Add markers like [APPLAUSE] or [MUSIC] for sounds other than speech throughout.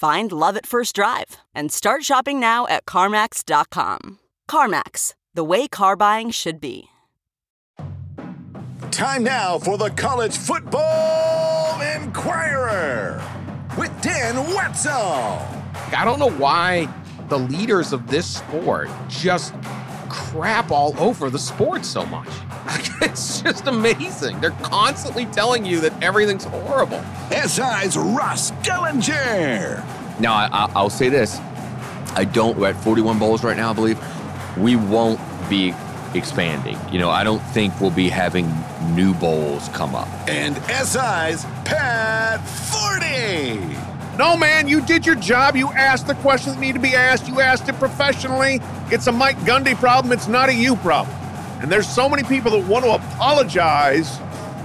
Find love at first drive and start shopping now at CarMax.com. CarMax, the way car buying should be. Time now for the College Football Inquirer with Dan Wetzel. I don't know why the leaders of this sport just crap all over the sport so much. [LAUGHS] It's just amazing. They're constantly telling you that everything's horrible. SI's Russ Dellinger. Now, I, will say this. I don't, we're at 41 bowls right now, I believe. We won't be expanding. You know, I don't think we'll be having new bowls come up. And SI's Pat Forde. No, man, you did your job. You asked the questions that need to be asked. You asked it professionally. It's a Mike Gundy problem. It's not a you problem. And there's so many people that want to apologize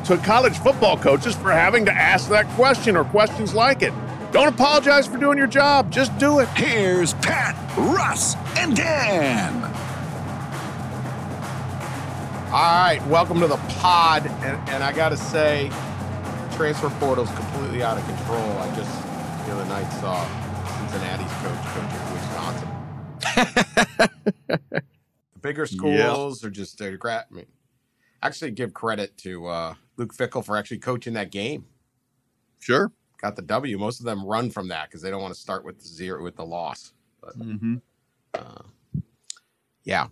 to college football coaches for having to ask that question or questions like it. Don't apologize for doing your job. Just do it. Here's Pat, Russ, and Dan. All right, welcome to the pod. And, and I got to say, transfer portal's completely out of control. I just the other night saw Cincinnati's coach coaching Wisconsin. [LAUGHS] The bigger schools yeah. or just uh, I mean, actually give credit to uh, Luke Fickell for actually coaching that game. Sure, got the W. Most of them run from that because they don't want to start with the zero with the loss. But mm-hmm. uh, yeah,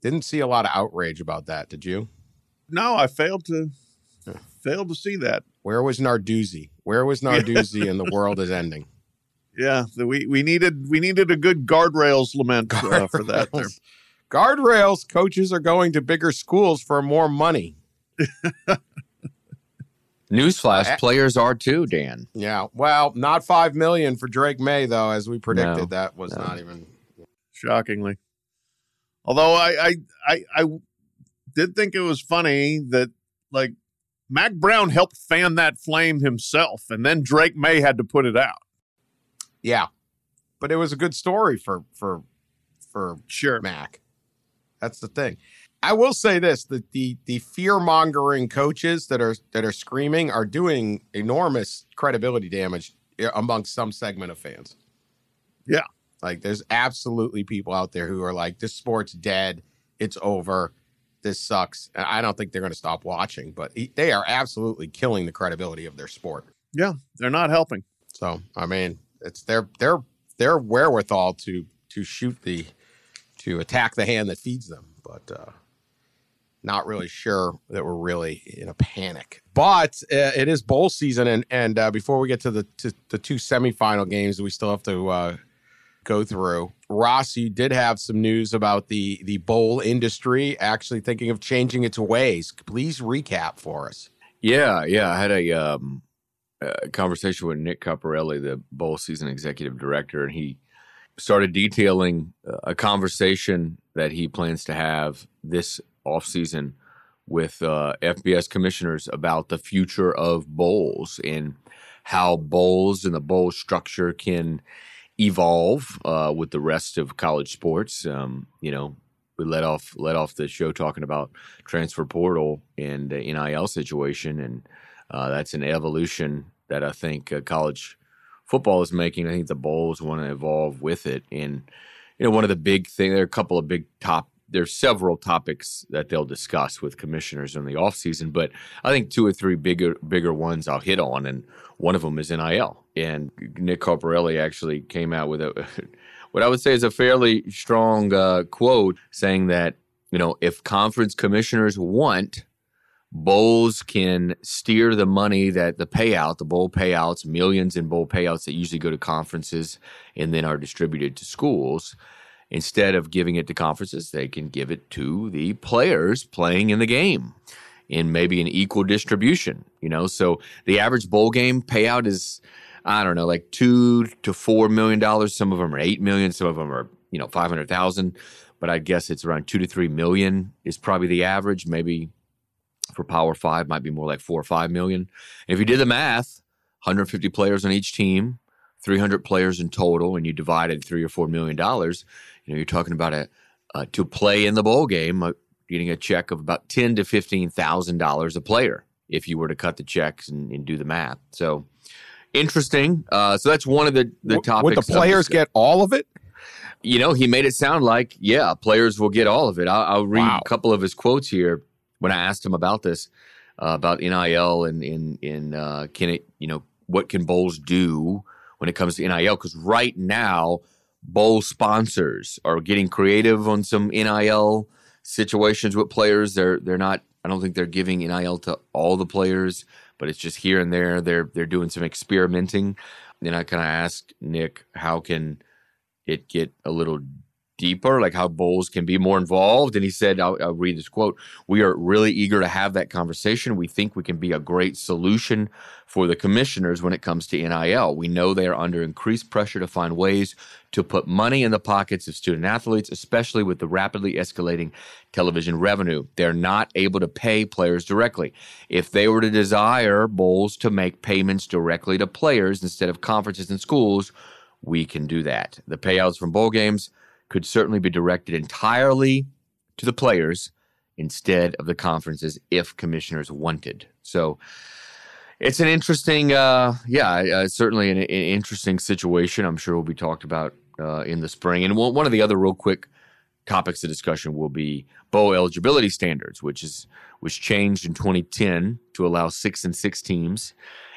didn't see a lot of outrage about that. Did you? No, I failed to failed to see that. Where was Narduzzi? Where was Narduzzi? and the world is ending. [LAUGHS] Yeah, we we needed we needed a good guardrails lament guardrails. Uh, for that. There. Guardrails coaches are going to bigger schools for more money. [LAUGHS] Newsflash: Players are too, Dan. Yeah, well, not five million for Drake Maye, though, as we predicted. No, that was no. not even shockingly. Although I, I, I, I did think it was funny that like Mack Brown helped fan that flame himself, and then Drake Maye had to put it out. Yeah, but it was a good story for for for sure Mac. That's the thing. I will say this: that the the fear mongering coaches that are that are screaming are doing enormous credibility damage eh, amongst some segment of fans. Yeah, like there's absolutely people out there who are like, "This sport's dead. It's over. This sucks." And I don't think they're going to stop watching, but they are absolutely killing the credibility of their sport. Yeah, they're not helping. So I mean, it's their their their wherewithal to to shoot the to attack the hand that feeds them. But uh, not really sure that we're really in a panic. But uh, it is bowl season, and and uh, before we get to the to the two semifinal games, we still have to uh, go through. Ross, you did have some news about the the bowl industry actually thinking of changing its ways. Please recap for us. Yeah, yeah, I had a, um, conversation with Nick Carparelli, the bowl season executive director, and he started detailing uh, a conversation that he plans to have this offseason with uh, FBS commissioners about the future of bowls and how bowls and the bowl structure can evolve uh, with the rest of college sports. Um, you know, we let off let off the show talking about transfer portal and the NIL situation, and uh, that's an evolution that I think uh, college football is making. I think the bowls want to evolve with it. And you know, one of the big things, there are a couple of big top. There's several topics that they'll discuss with commissioners in the off season, but I think two or three bigger bigger ones I'll hit on, and one of them is NIL. And Nick Carparelli actually came out with a [LAUGHS] what I would say is a fairly strong uh, quote saying that you know if conference commissioners want bowls can steer the money that the payout, the bowl payouts, millions in bowl payouts that usually go to conferences and then are distributed to schools. Instead of giving it to conferences, they can give it to the players playing in the game in maybe an equal distribution, you know? So the average bowl game payout is, I don't know, like two to four million dollars. Some of them are eight million, some of them are, you know, 500,000. But I guess it's around two to three million is probably the average, maybe for Power Five might be more like four or five million. If you did the math, 150 players on each team, 300 players in total, and you divided three or four million dollars, you know you're talking about a uh, to play in the bowl game, uh, getting a check of about ten to fifteen thousand dollars a player if you were to cut the checks and, and do the math. So interesting. Uh, so that's one of the the topics. Would the players get all of it? You know, he made it sound like yeah, players will get all of it. I'll, I'll read wow. a couple of his quotes here when I asked him about this, uh, about NIL and in in uh, can it you know what can bowls do when it comes to NIL? Because right now, bowl sponsors are getting creative on some NIL situations with players. They're they're not. I don't think they're giving NIL to all the players, but it's just here and there. They're they're doing some experimenting. Then I kind of asked Nick, how can it get a little deeper, like how bowls can be more involved. And he said, I'll, I'll, read this quote We are really eager to have that conversation. We think we can be a great solution for the commissioners when it comes to NIL. We know they are under increased pressure to find ways to put money in the pockets of student athletes, especially with the rapidly escalating television revenue. They're not able to pay players directly. If they were to desire bowls to make payments directly to players instead of conferences and schools, we can do that. The payouts from bowl games could certainly be directed entirely to the players instead of the conferences if commissioners wanted. So it's an interesting, uh, yeah, uh, certainly an, an, interesting situation. I'm sure will be talked about uh, in the spring. And one of the other real quick topics of discussion will be bowl eligibility standards, which is was changed in 2010 to allow six and six teams,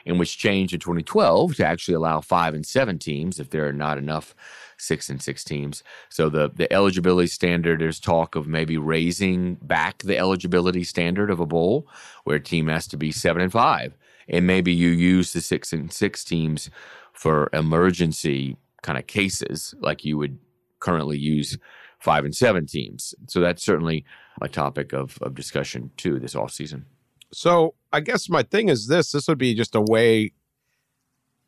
and which changed in 2012 to actually allow five and seven teams if there are not enough six and six teams. So the the eligibility standard, there's talk of maybe raising back the eligibility standard of a bowl, where a team has to be seven and five, and maybe you use the six and six teams for emergency kind of cases, like you would currently use five and seven teams. So that's certainly a topic of, of discussion too this off season. So I guess my thing is this: this would be just a way.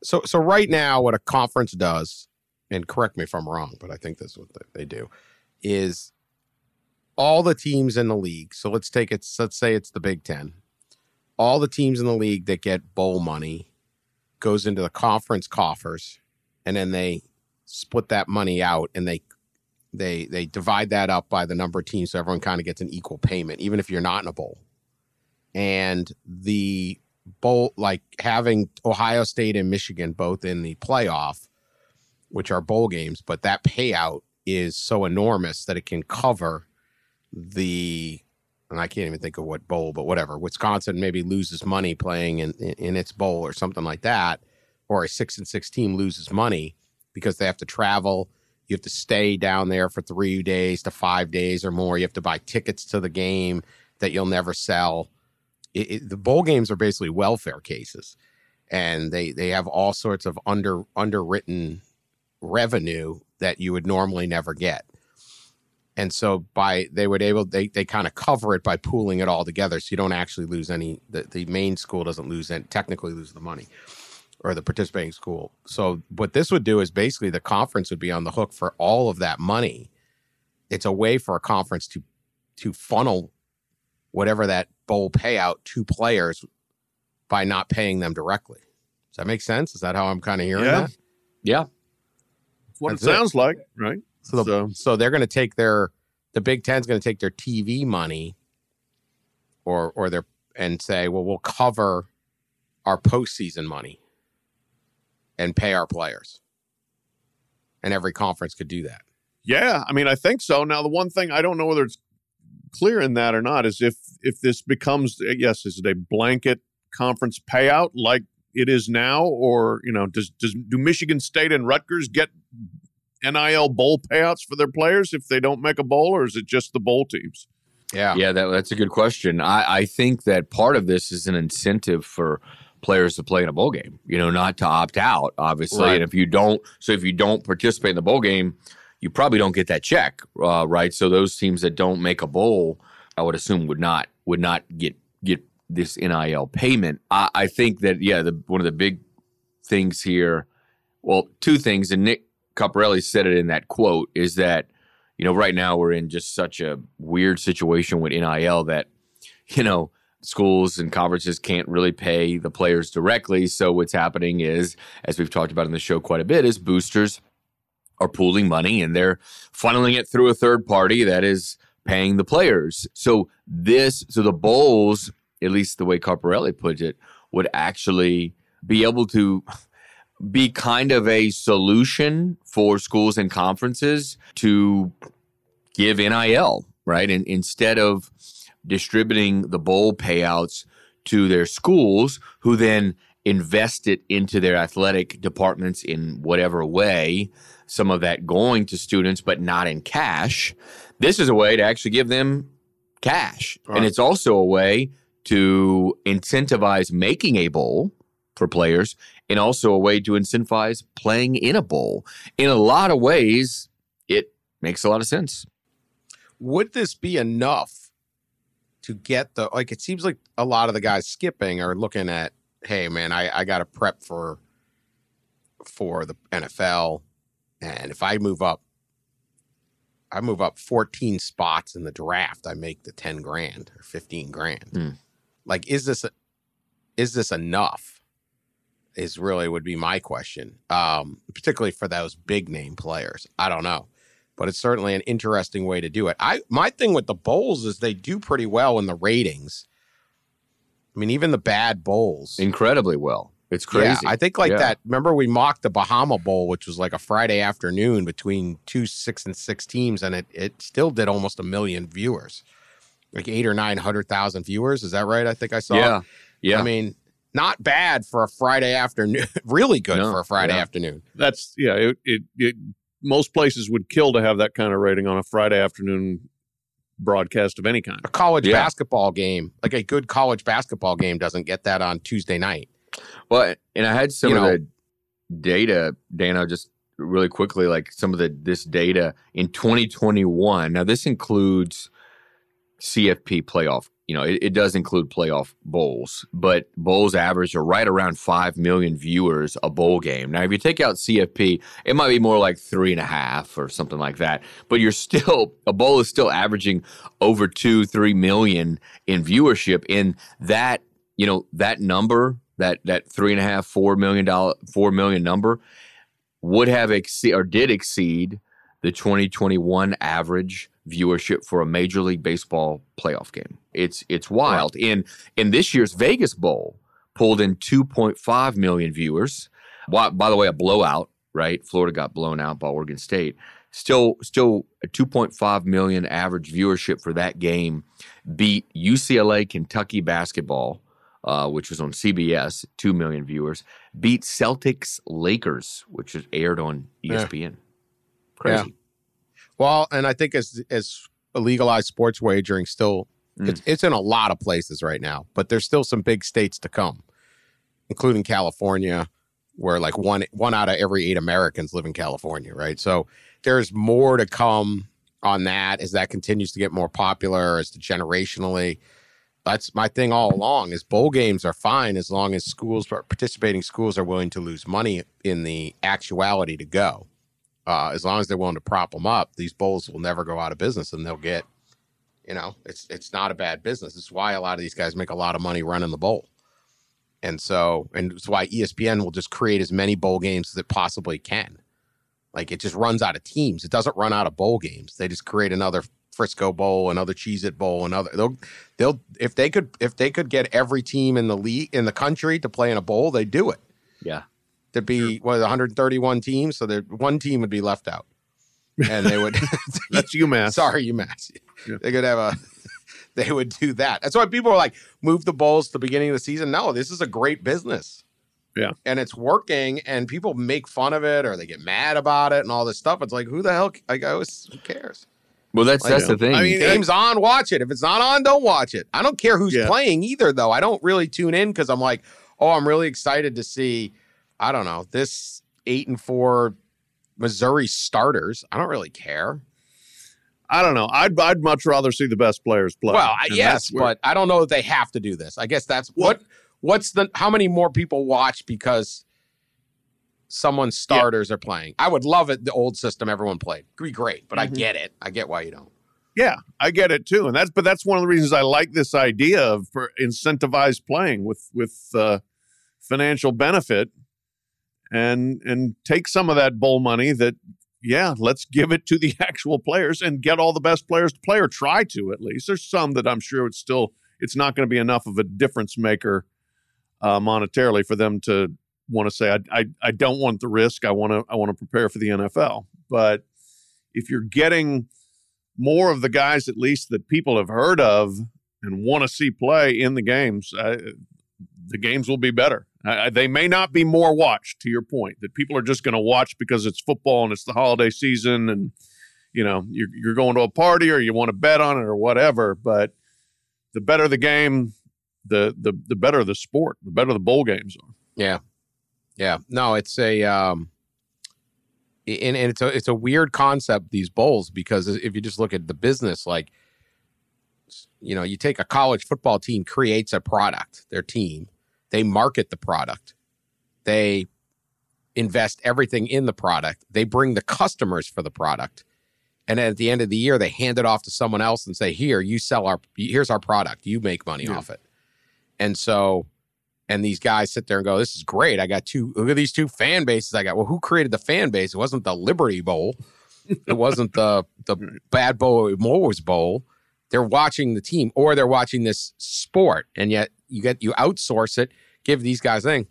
So so right now, what a conference does and correct me if I'm wrong, but I think that's what they do, is all the teams in the league. So let's take it, let's say it's the Big Ten. All the teams in the league that get bowl money goes into the conference coffers, and then they split that money out and they they they divide that up by the number of teams so everyone kind of gets an equal payment, even if you're not in a bowl. And the bowl, like having Ohio State and Michigan both in the playoff, which are bowl games, but that payout is so enormous that it can cover the and I can't even think of what bowl, but whatever. Wisconsin maybe loses money playing in, in, in, its bowl or something like that, or a six and six team loses money because they have to travel. You have to stay down there for three days to five days or more. You have to buy tickets to the game that you'll never sell. It, it, the bowl games are basically welfare cases, and they they have all sorts of under underwritten revenue that you would normally never get. And so by they would able they they kind of cover it by pooling it all together, so you don't actually lose any. The, the main school doesn't lose and technically lose the money, or the participating school. So what this would do is basically the conference would be on the hook for all of that money. It's a way for a conference to to funnel whatever that bowl payout to players by not paying them directly. Does that make sense? Is that how I'm kind of hearing yeah. that? Yeah what That's it sounds it. like, right? So, the, so, so they're going to take their the Big Ten's going to take their TV money, or or their and say, well, we'll cover our postseason money and pay our players, and every conference could do that. Yeah, I mean, I think so. Now, the one thing I don't know whether it's clear in that or not is if if this becomes yes, is it a blanket conference payout like it is now, or you know, does does do Michigan State and Rutgers get NIL bowl payouts for their players if they don't make a bowl, or is it just the bowl teams? Yeah. Yeah, that, that's a good question. I, I think that part of this is an incentive for players to play in a bowl game, you know, not to opt out, obviously. Right. And if you don't, so if you don't participate in the bowl game, you probably don't get that check, uh, right? So those teams that don't make a bowl, I would assume would not would not get get this NIL payment. I, I think that yeah, the one of the big things here, well, two things, and Nick Carparelli said it in that quote, is that you know right now we're in just such a weird situation with NIL that you know schools and conferences can't really pay the players directly. So what's happening is, as we've talked about in the show quite a bit, is boosters are pooling money and they're funneling it through a third party that is paying the players. So this, so the bowls, at least the way Carparelli puts it, would actually be able to be kind of a solution for schools and conferences to give NIL, right? And instead of distributing the bowl payouts to their schools, who then invest it into their athletic departments in whatever way, some of that going to students, but not in cash. This is a way to actually give them cash. Right. And it's also a way to incentivize making a bowl for players and also a way to incentivize playing in a bowl. In a lot of ways, it makes a lot of sense. Would this be enough to get the like? It seems like a lot of the guys skipping are looking at, hey man, I I got to prep for for the NFL, and if I move up, I move up fourteen spots in the draft, I make the ten grand or fifteen grand. Hmm. Like, is this is this enough? Is really would be my question, um, particularly for those big name players. I don't know but it's certainly an interesting way to do it. I my thing with the bowls is they do pretty well in the ratings. I mean, even the bad bowls. Incredibly well. It's crazy. Yeah, I think like Yeah. that. Remember, we mocked the Bahama Bowl, which was like a Friday afternoon between two six and six teams, and it it still did almost a million viewers, like eight or nine hundred thousand viewers. Is that right? I think I saw. Yeah. Yeah. I mean, not bad for a Friday afternoon. [LAUGHS] really good No, for a Friday yeah. afternoon. That's yeah. It, it, it most places would kill to have that kind of rating on a Friday afternoon broadcast of any kind. A college Yeah. basketball game, like a good college basketball game, doesn't get that on Tuesday night. Well, and I had some You of know- the data, Dano, just really quickly, like some of the this data in 2021. Now, this includes CFP playoff. You know, it, it does include playoff bowls, but bowls average are right around five million viewers a bowl game. Now, if you take out CFP, it might be more like three and a half or something like that. But you're still a bowl is still averaging over two, three million in viewership. In that, you know, that number, that that three and a half, four million dollar, four million number, would have exceed or did exceed the 2021 average viewership for a Major League Baseball playoff game. It's it's wild. In in this year's Vegas Bowl, pulled in 2.5 million viewers. By, by the way, a blowout, right? Florida got blown out by Oregon State. Still, still a 2.5 million average viewership for that game. Beat UCLA Kentucky basketball, uh, which was on CBS, two million viewers. Beat Celtics Lakers, which was aired on E Yeah. ESPN. Crazy. Well, and I think as as legalized sports wagering still Mm. it's it's in a lot of places right now, but there's still some big states to come, including California, where like one one out of every eight Americans live in California, right? So there's more to come on that as that continues to get more popular as to generationally. That's my thing all along is bowl games are fine as long as schools participating schools are willing to lose money in the actuality to go. Uh, as long as they're willing to prop them up, these bowls will never go out of business, and they'll get, you know, it's it's not a bad business. It's why a lot of these guys make a lot of money running the bowl, and so and it's why ESPN will just create as many bowl games as it possibly can. Like it just runs out of teams. It doesn't run out of bowl games. They just create another Frisco Bowl, another Cheez It Bowl, another. They'll they'll if they could if they could get every team in the league in the country to play in a bowl, they'd do it Yeah. There'd be what 131 teams, so that one team would be left out, and they would. [LAUGHS] [LAUGHS] That's UMass. Sorry, UMass. Yeah. They could have a. [LAUGHS] They would do that. That's why people are like, move the bowls to the beginning of the season. No, this is a great business. Yeah. And it's working and people make fun of it or they get mad about it and all this stuff. It's like, who the hell, like, I was, who cares? Well, that's Like, that's the thing. I mean, Game's on, watch it. If it's not on, don't watch it. I don't care who's Yeah. playing either, though. I don't really tune in because I'm like, oh, I'm really excited to see, I don't know, this eight and four Missouri starters. I don't really care. I don't know. I'd I'd much rather see the best players play. Well, I, yes, where- but I don't know that they have to do this. I guess that's what. What's the how many more people watch because someone's starters are playing? I would love it. The old system everyone played, It'd be great. But I Mhm. get it. I get why you don't. Yeah, I get it too, and that's but that's one of the reasons I like this idea of for incentivized playing with with uh, financial benefit, and and take some of that bowl money that yeah, let's give it to the [LAUGHS] actual players and get all the best players to play or try to at least. There's some that I'm sure it's still it's not going to be enough of a difference maker uh, monetarily for them to want to say I, I I don't want the risk. I want to I want to prepare for the NFL, but if you're getting more of the guys at least that people have heard of and want to see play in the games, the games will be better. They may not be more watched. To your point, that people are just going to watch because it's football and it's the holiday season, and you know you're you're going to a party or you want to bet on it or whatever. But the better the game, the the the better the sport, the better the bowl games are. Yeah, yeah. No, it's a um, and, and it's a it's a weird concept these bowls because if you just look at the business, like you know, you take a college football team creates a product, their team, they market the product, they invest everything in the product, they bring the customers for the product. And at the end of the year, they hand it off to someone else and say, "Here, you sell our. Here's our product. You make money Yeah. off it." And so, and these guys sit there and go, "This is great. I got two. Look at these two fan bases I got. Well, who created the fan base? It wasn't the Liberty Bowl. It wasn't the the [LAUGHS] Bad Boy Mowers Bowl. They're watching the team, or they're watching this sport, and yet you get you outsource it. Give these guys a thing.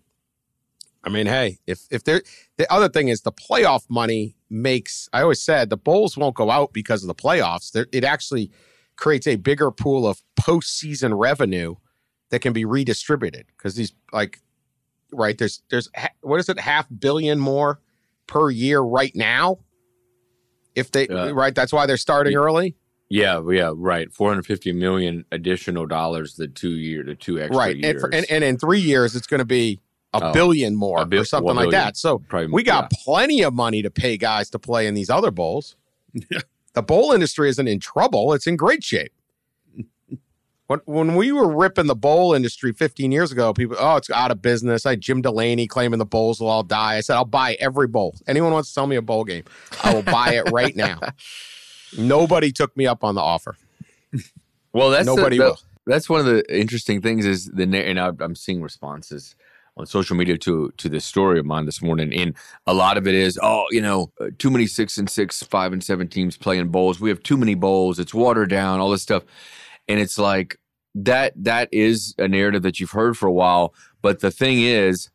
I mean, hey, if if they're the other thing is the playoff money makes. I always said the bowls won't go out because of the playoffs. There, it actually creates a bigger pool of postseason revenue that can be redistributed because these like right there's there's what is it half billion more per year right now if they Uh, right that's why they're starting early yeah, yeah, right. Four hundred fifty million additional dollars the two year, the two extra right years. and, for, and and in three years it's going to be a Oh, billion more a bil- or something like billion. that. So Probably, we got plenty of money to pay guys to play in these other bowls. The bowl industry isn't in trouble it's in great shape. When, when we were ripping the bowl industry 15 years ago people oh it's out of business. I had jim delaney claiming the bowls will all die. I said i'll buy every bowl. Anyone wants to sell me a bowl game i will buy it right now [LAUGHS] nobody took me up on the offer Well, that's nobody the- will That's one of the interesting things is the and I'm seeing responses on social media to to this story of mine this morning, and a lot of it is, oh, you know, uh, too many six and six, five and seven teams playing bowls. We have too many bowls. It's watered down. All this stuff, and it's like that. That is a narrative that you've heard for a while. But the thing is,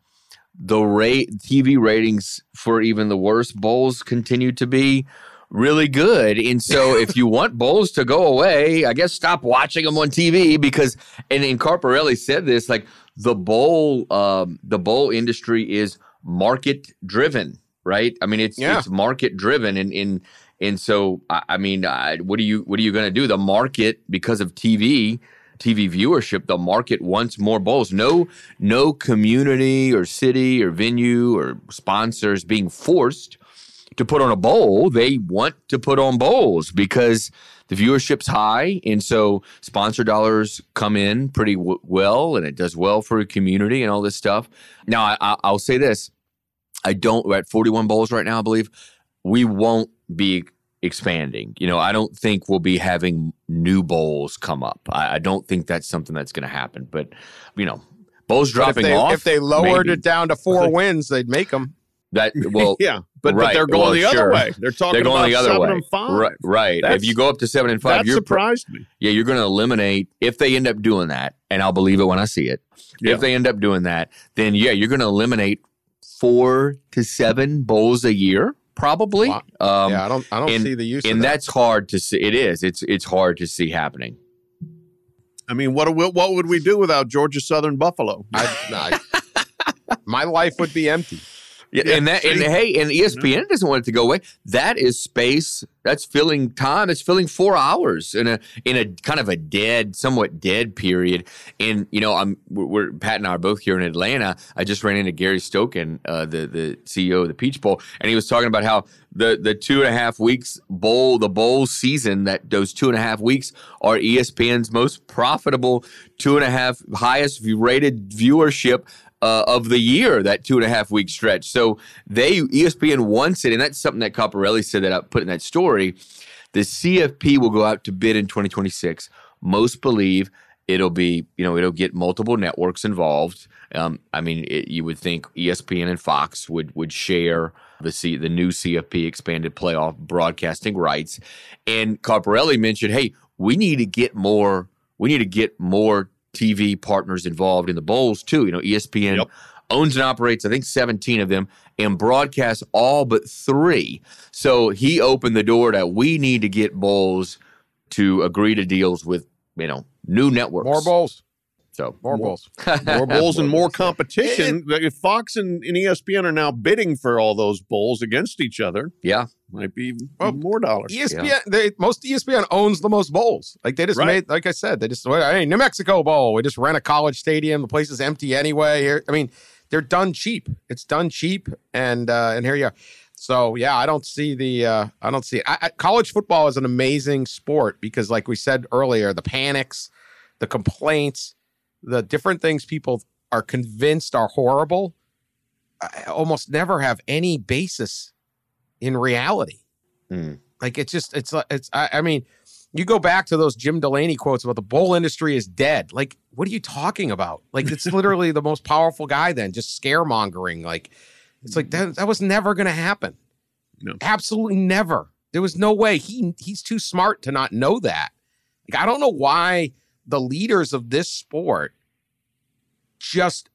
the rate TV ratings for even the worst bowls continue to be really good. And so [LAUGHS] if you want bowls to go away, I guess stop watching them on TV because and, and Carparelli said this like the bowl um the bowl industry is market driven, right? I mean it's Yeah. it's market driven and and and so I, I mean I, what are you what are you going to do? The market because of TV TV viewership, the market wants more bowls. No, no community or city or venue or sponsors being forced to put on a bowl. They want to put on bowls because the viewership's high, and so sponsor dollars come in pretty w- well, and it does well for a community and all this stuff. Now, I, I, I'll say this: I don't. We're at 41 bowls right now, I believe. We won't be expanding. You know, I don't think we'll be having new bowls come up. I, I don't think that's something that's going to happen. But you know, bowls But if dropping they, off. if they lowered maybe. it down to four [LAUGHS] wins they'd make them that [LAUGHS] well, yeah, but, but they're going Well, the other sure. way. They're talking they're going about the other seven way. and five. Right, right. If you go up to seven and five, That pro- surprised me. yeah, you're going to eliminate if they end up doing that, and I'll believe it when I see it. Yeah. If they end up doing that, then yeah, you're going to eliminate four to seven bowls a year, probably. Wow. Um, yeah i don't i don't and- see the use of and that. that's hard to see. It is. It's it's hard to see happening. I mean, what what what would we do without Georgia Southern Buffalo? I, I, [LAUGHS] My life would be empty. Yeah, and that and hey, and ESPN doesn't want it to go away. That is space. That's filling time. It's filling four hours in a in a kind of a dead, somewhat dead period. And you know, I'm we're Pat and I are both here in Atlanta. I just ran into Gary Stokan, uh, the the CEO of the Peach Bowl, and he was talking about how the the two and a half weeks bowl, the bowl season, that those two and a half weeks are ESPN's most profitable, two and a half highest rated viewership uh, of the year, that two and a half week stretch. So they ESPN wants it, and that's something that Carparelli said that I put in that story. The CFP will go out to bid in 2026. Most believe it'll be, you know, it'll get multiple networks involved. Um, I mean, it, you would think ESPN and Fox would would share the C, the new CFP expanded playoff broadcasting rights. And Carparelli mentioned, hey, we need to get more. We need to get more TV partners involved in the bowls too. You know, ESPN yep. owns and operates, I think, 17 of them and broadcasts all but three. So he opened the door that we need to get bowls to agree to deals with, you know, new networks. More bowls. So more, more bowls, [LAUGHS] more bowls, and more competition. It, if Fox and, and, ESPN are now bidding for all those bowls against each other, yeah, might be well, more dollars. ESPN, yeah. they, most ESPN owns the most bowls. Like they just right. made, like I said, they just hey, New Mexico Bowl. We just rent a college stadium. The place is empty anyway. Here, I mean, they're done cheap. It's done cheap, and uh, and here you are. So yeah, I don't see the uh, I don't see I, I, college football is an amazing sport because, like we said earlier, the panics, the complaints the different things people are convinced are horrible almost never have any basis in reality. Mm. Like it's just it's it's I, I, mean, you go back to those Jim Delaney quotes about the bowl industry is dead. Like, what are you talking about? Like, it's [LAUGHS] literally the most powerful guy then, just scaremongering. Like, it's like that that was never going to happen. No. Absolutely never. There was no way. He he's too smart to not know that. Like, I don't know why the leaders of this sport just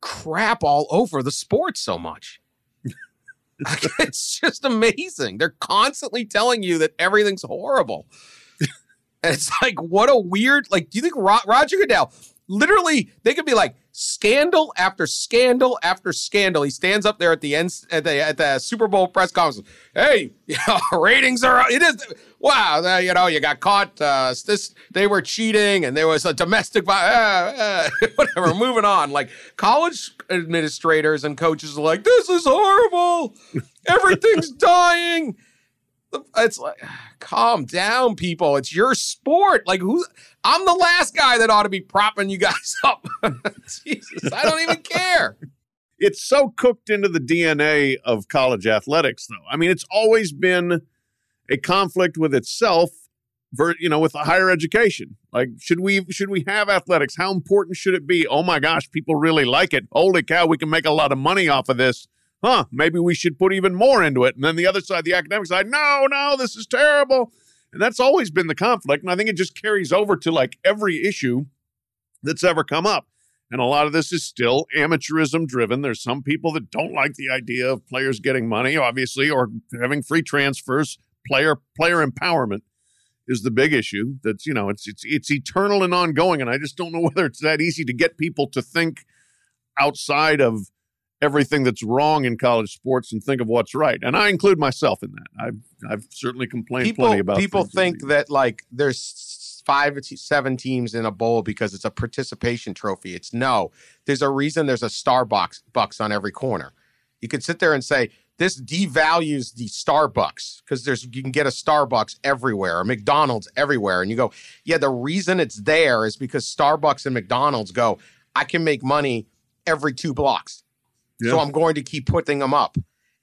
crap all over the sport so much. [LAUGHS] it's just amazing. They're constantly telling you that everything's horrible. [LAUGHS] and it's like, what a weird, like, do you think Ro- Roger Goodell, literally, they could be like scandal after scandal after scandal. He stands up there at the end at the at the Super Bowl press conference. Hey, [LAUGHS] ratings are it is wow. You know, you got caught. Uh, this they were cheating, and there was a domestic uh, uh, [LAUGHS] whatever. moving on. Like college administrators and coaches are like, this is horrible. Everything's dying. It's like, calm down, people. It's your sport. Like, who? I'm the last guy that ought to be propping you guys [LAUGHS] up. Jesus, I don't even care. It's so cooked into the DNA of college athletics, though. I mean, it's always been a conflict with itself, you know, with higher education. Like, should we should we have athletics? How important should it be? Oh my gosh, people really like it. Holy cow, we can make a lot of money off of this huh, maybe we should put even more into it. And then the other side, the academic side, no, no, this is terrible. And that's always been the conflict. And I think it just carries over to like every issue that's ever come up. And a lot of this is still amateurism driven. There's some people that don't like the idea of players getting money, obviously, or having free transfers. Player player empowerment is the big issue. That's you know it's it's it's eternal and ongoing. And I just don't know [LAUGHS] whether it's that easy to get people to think outside of everything that's wrong in college sports and think of what's right. And I include myself in that. I've I've certainly complained people, plenty about it. people think that like there's five seven teams in a bowl because it's a participation trophy. It's no. There's a reason there's a Starbucks bucks on every corner. You could sit there and say this devalues the Starbucks because there's you can get a Starbucks everywhere, a McDonald's everywhere, and you go, yeah, the reason it's there is because Starbucks and McDonald's go, I can make money every two blocks. Yeah. So I'm going to keep putting them up.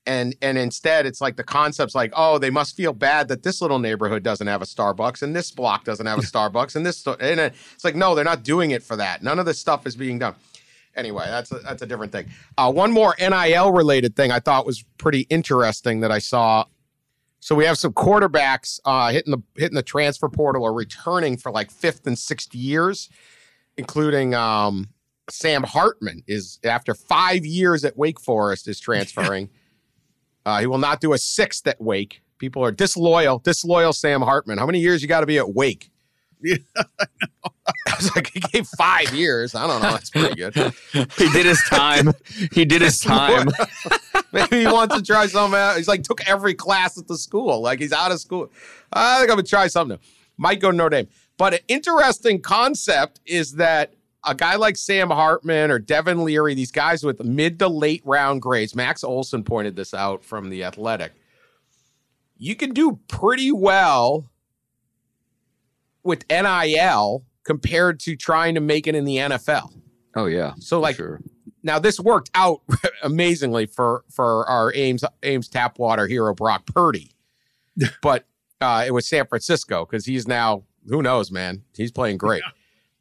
And and instead it's like the concept's like, oh, they must feel bad that this little neighborhood doesn't have a Starbucks and this block doesn't have a [LAUGHS] Starbucks and this and it's like, no, they're not doing it for that. None of this stuff is being done. Anyway, that's a, that's a different thing. Uh, one more NIL related thing I thought was pretty interesting that I saw. So we have some quarterbacks uh, hitting the hitting the transfer portal or returning for like fifth and sixth years, including um, Sam Hartman is after five years at Wake Forest is transferring. [LAUGHS] uh, he will not do a sixth at Wake. People are disloyal, disloyal Sam Hartman. How many years you got to be at Wake? Yeah, [LAUGHS] I was like, he gave five years. I don't know. That's pretty good. [LAUGHS] he did his time. He did his time. Maybe he wants to try something out. He's like took every class at the school. Like he's out of school. I think I'm gonna try something new. Might go to Notre Dame. But an interesting concept is that a guy like Sam Hartman or Devin Leary, these guys with mid to late round grades, Max Olson pointed this out from the Athletic. You can do pretty well with NIL compared to trying to make it in the NFL. Oh yeah. So like sure. now this worked out [LAUGHS] amazingly for for our Ames Ames Tapwater hero Brock Purdy, [LAUGHS] but uh, it was San Francisco because he's now who knows man he's playing great.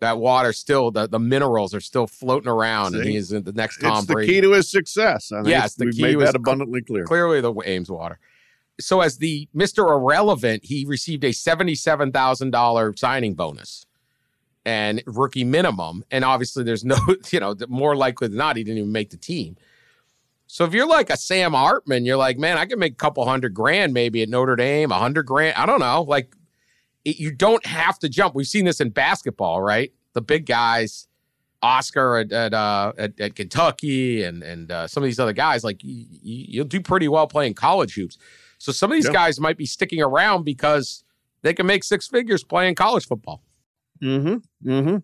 That water still the, the minerals are still floating around and See? he's the next Tom it's the key to his success. I think Yes, the we've key made that abundantly clear. Clearly the Ames water. So as the Mr. Irrelevant, he received a seventy-seven thousand dollar signing bonus and rookie minimum. And obviously there's no, [LAUGHS] you know, more likely than not, he didn't even make the team. So if you're like a Sam Hartman, you're like, man, I can make a couple hundred grand maybe at Notre Dame, a hundred grand. I don't know. Like it, you don't have to jump. We've seen this in basketball, right? The big guys, Oscar at at, uh, at, at Kentucky, and and uh, some of these other guys, like you, you'll do pretty well playing college hoops. So some of these Yeah. guys might be sticking around because they can make six figures playing college football. Mm-hmm. Mm-hmm.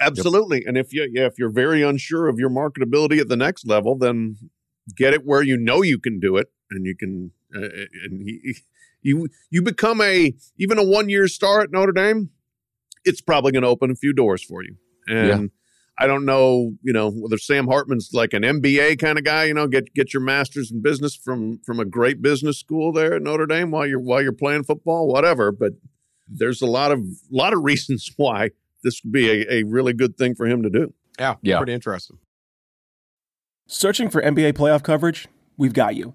Absolutely. And if you yeah, if you're very unsure of your marketability at the next level, then get it where you know you can do it, and you can uh, and he, you you become a even a one year star at Notre Dame. It's probably going to open a few doors for you. And I don't know, you know, whether Sam Hartman's like an MBA kind of guy. You know, get get your master's in business from from a great business school there at Notre Dame while you're while you're playing football, whatever. But there's a lot of lot of [LAUGHS] reasons why this would be a, a really good thing for him to do. Yeah, Yeah. pretty interesting. Searching for NBA playoff coverage? We've got you.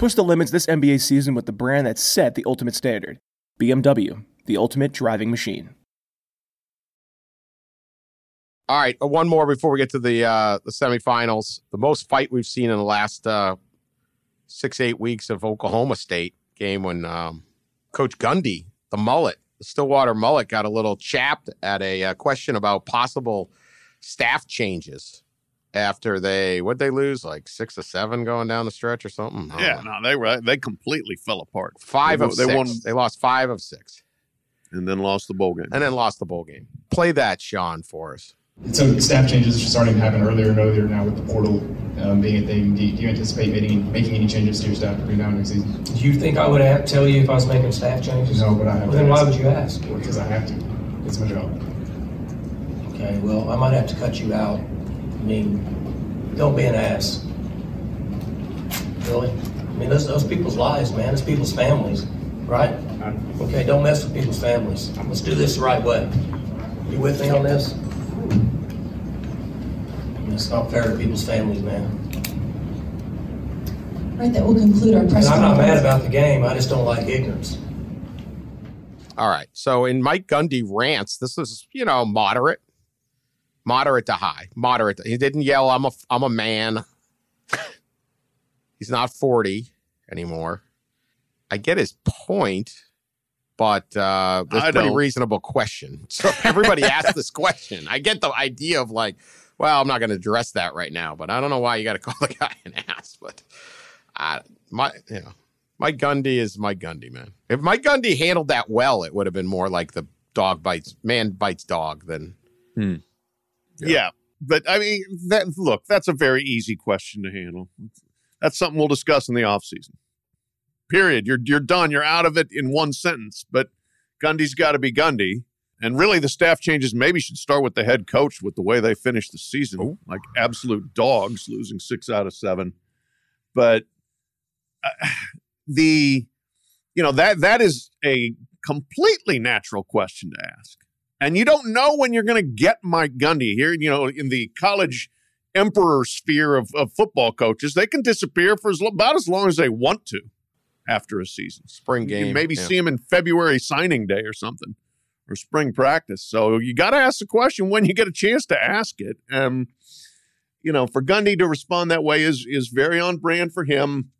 Push the limits this NBA season with the brand that set the ultimate standard BMW, the ultimate driving machine. All right, uh, one more before we get to the uh, the semifinals. The most fight we've seen in the last uh, six eight weeks of Oklahoma State game when um, Coach Gundy, the mullet, the Stillwater mullet, got a little chapped at a uh, question about possible staff changes after they what they lose like six or seven going down the stretch or something. Yeah, know. no, they were they completely fell apart. five they, of they six. won They lost five of six, and then lost the bowl game. and then lost the bowl game. Play that, Sean, for us. So staff changes are starting to happen earlier and earlier now with the portal um, being a thing. Do you, do you anticipate making, making any changes to your staff between now and next season? Do you think I would have, tell you if I was making staff changes? No, but I have Well, then why would you ask? Because I have to. It's my job. Okay, well, I might have to cut you out. I mean, don't be an ass. Really? I mean, those, those people's lives, man. It's people's families, right? Okay, don't mess with people's families. Let's do this the right way. You with me on this? It's not fair to people's families, man. Right, that will conclude our press And I'm not mad about the game. I just don't like ignorance. All right. So in Mike Gundy rants, this is you know moderate, moderate to high, moderate. To, he didn't yell, "I'm a I'm a man." He's not forty anymore. I get his point, but uh, that's a pretty don't. reasonable question. [LAUGHS] So everybody asked this question. I get the idea of like, well, I'm not going to address that right now, but I don't know why you got to [LAUGHS] call the guy an ass. But I, my, you know, Mike Gundy is Mike Gundy, man. If Mike Gundy handled that well, it would have been more like the dog bites, man bites dog than. Yeah. But I mean, that look, that's a very easy question to handle. That's something we'll discuss in the offseason. Period. You're you're done. You're out of it in one sentence. But Gundy's got to be Gundy. And really, the staff changes maybe should start with the head coach with the way they finished the season, like absolute dogs, losing six out of seven. But uh, the, you know that that is a completely natural question to ask. And you don't know when you're going to get Mike Gundy here. You know, in the college emperor sphere of, of football coaches, they can disappear for as, about as long as they want to after a season. Spring game. can maybe yeah. see him in February signing day or something, or spring practice. So you got to ask the question when you get a chance to ask it. Um, you know, for Gundy to respond that way is is very on brand for him.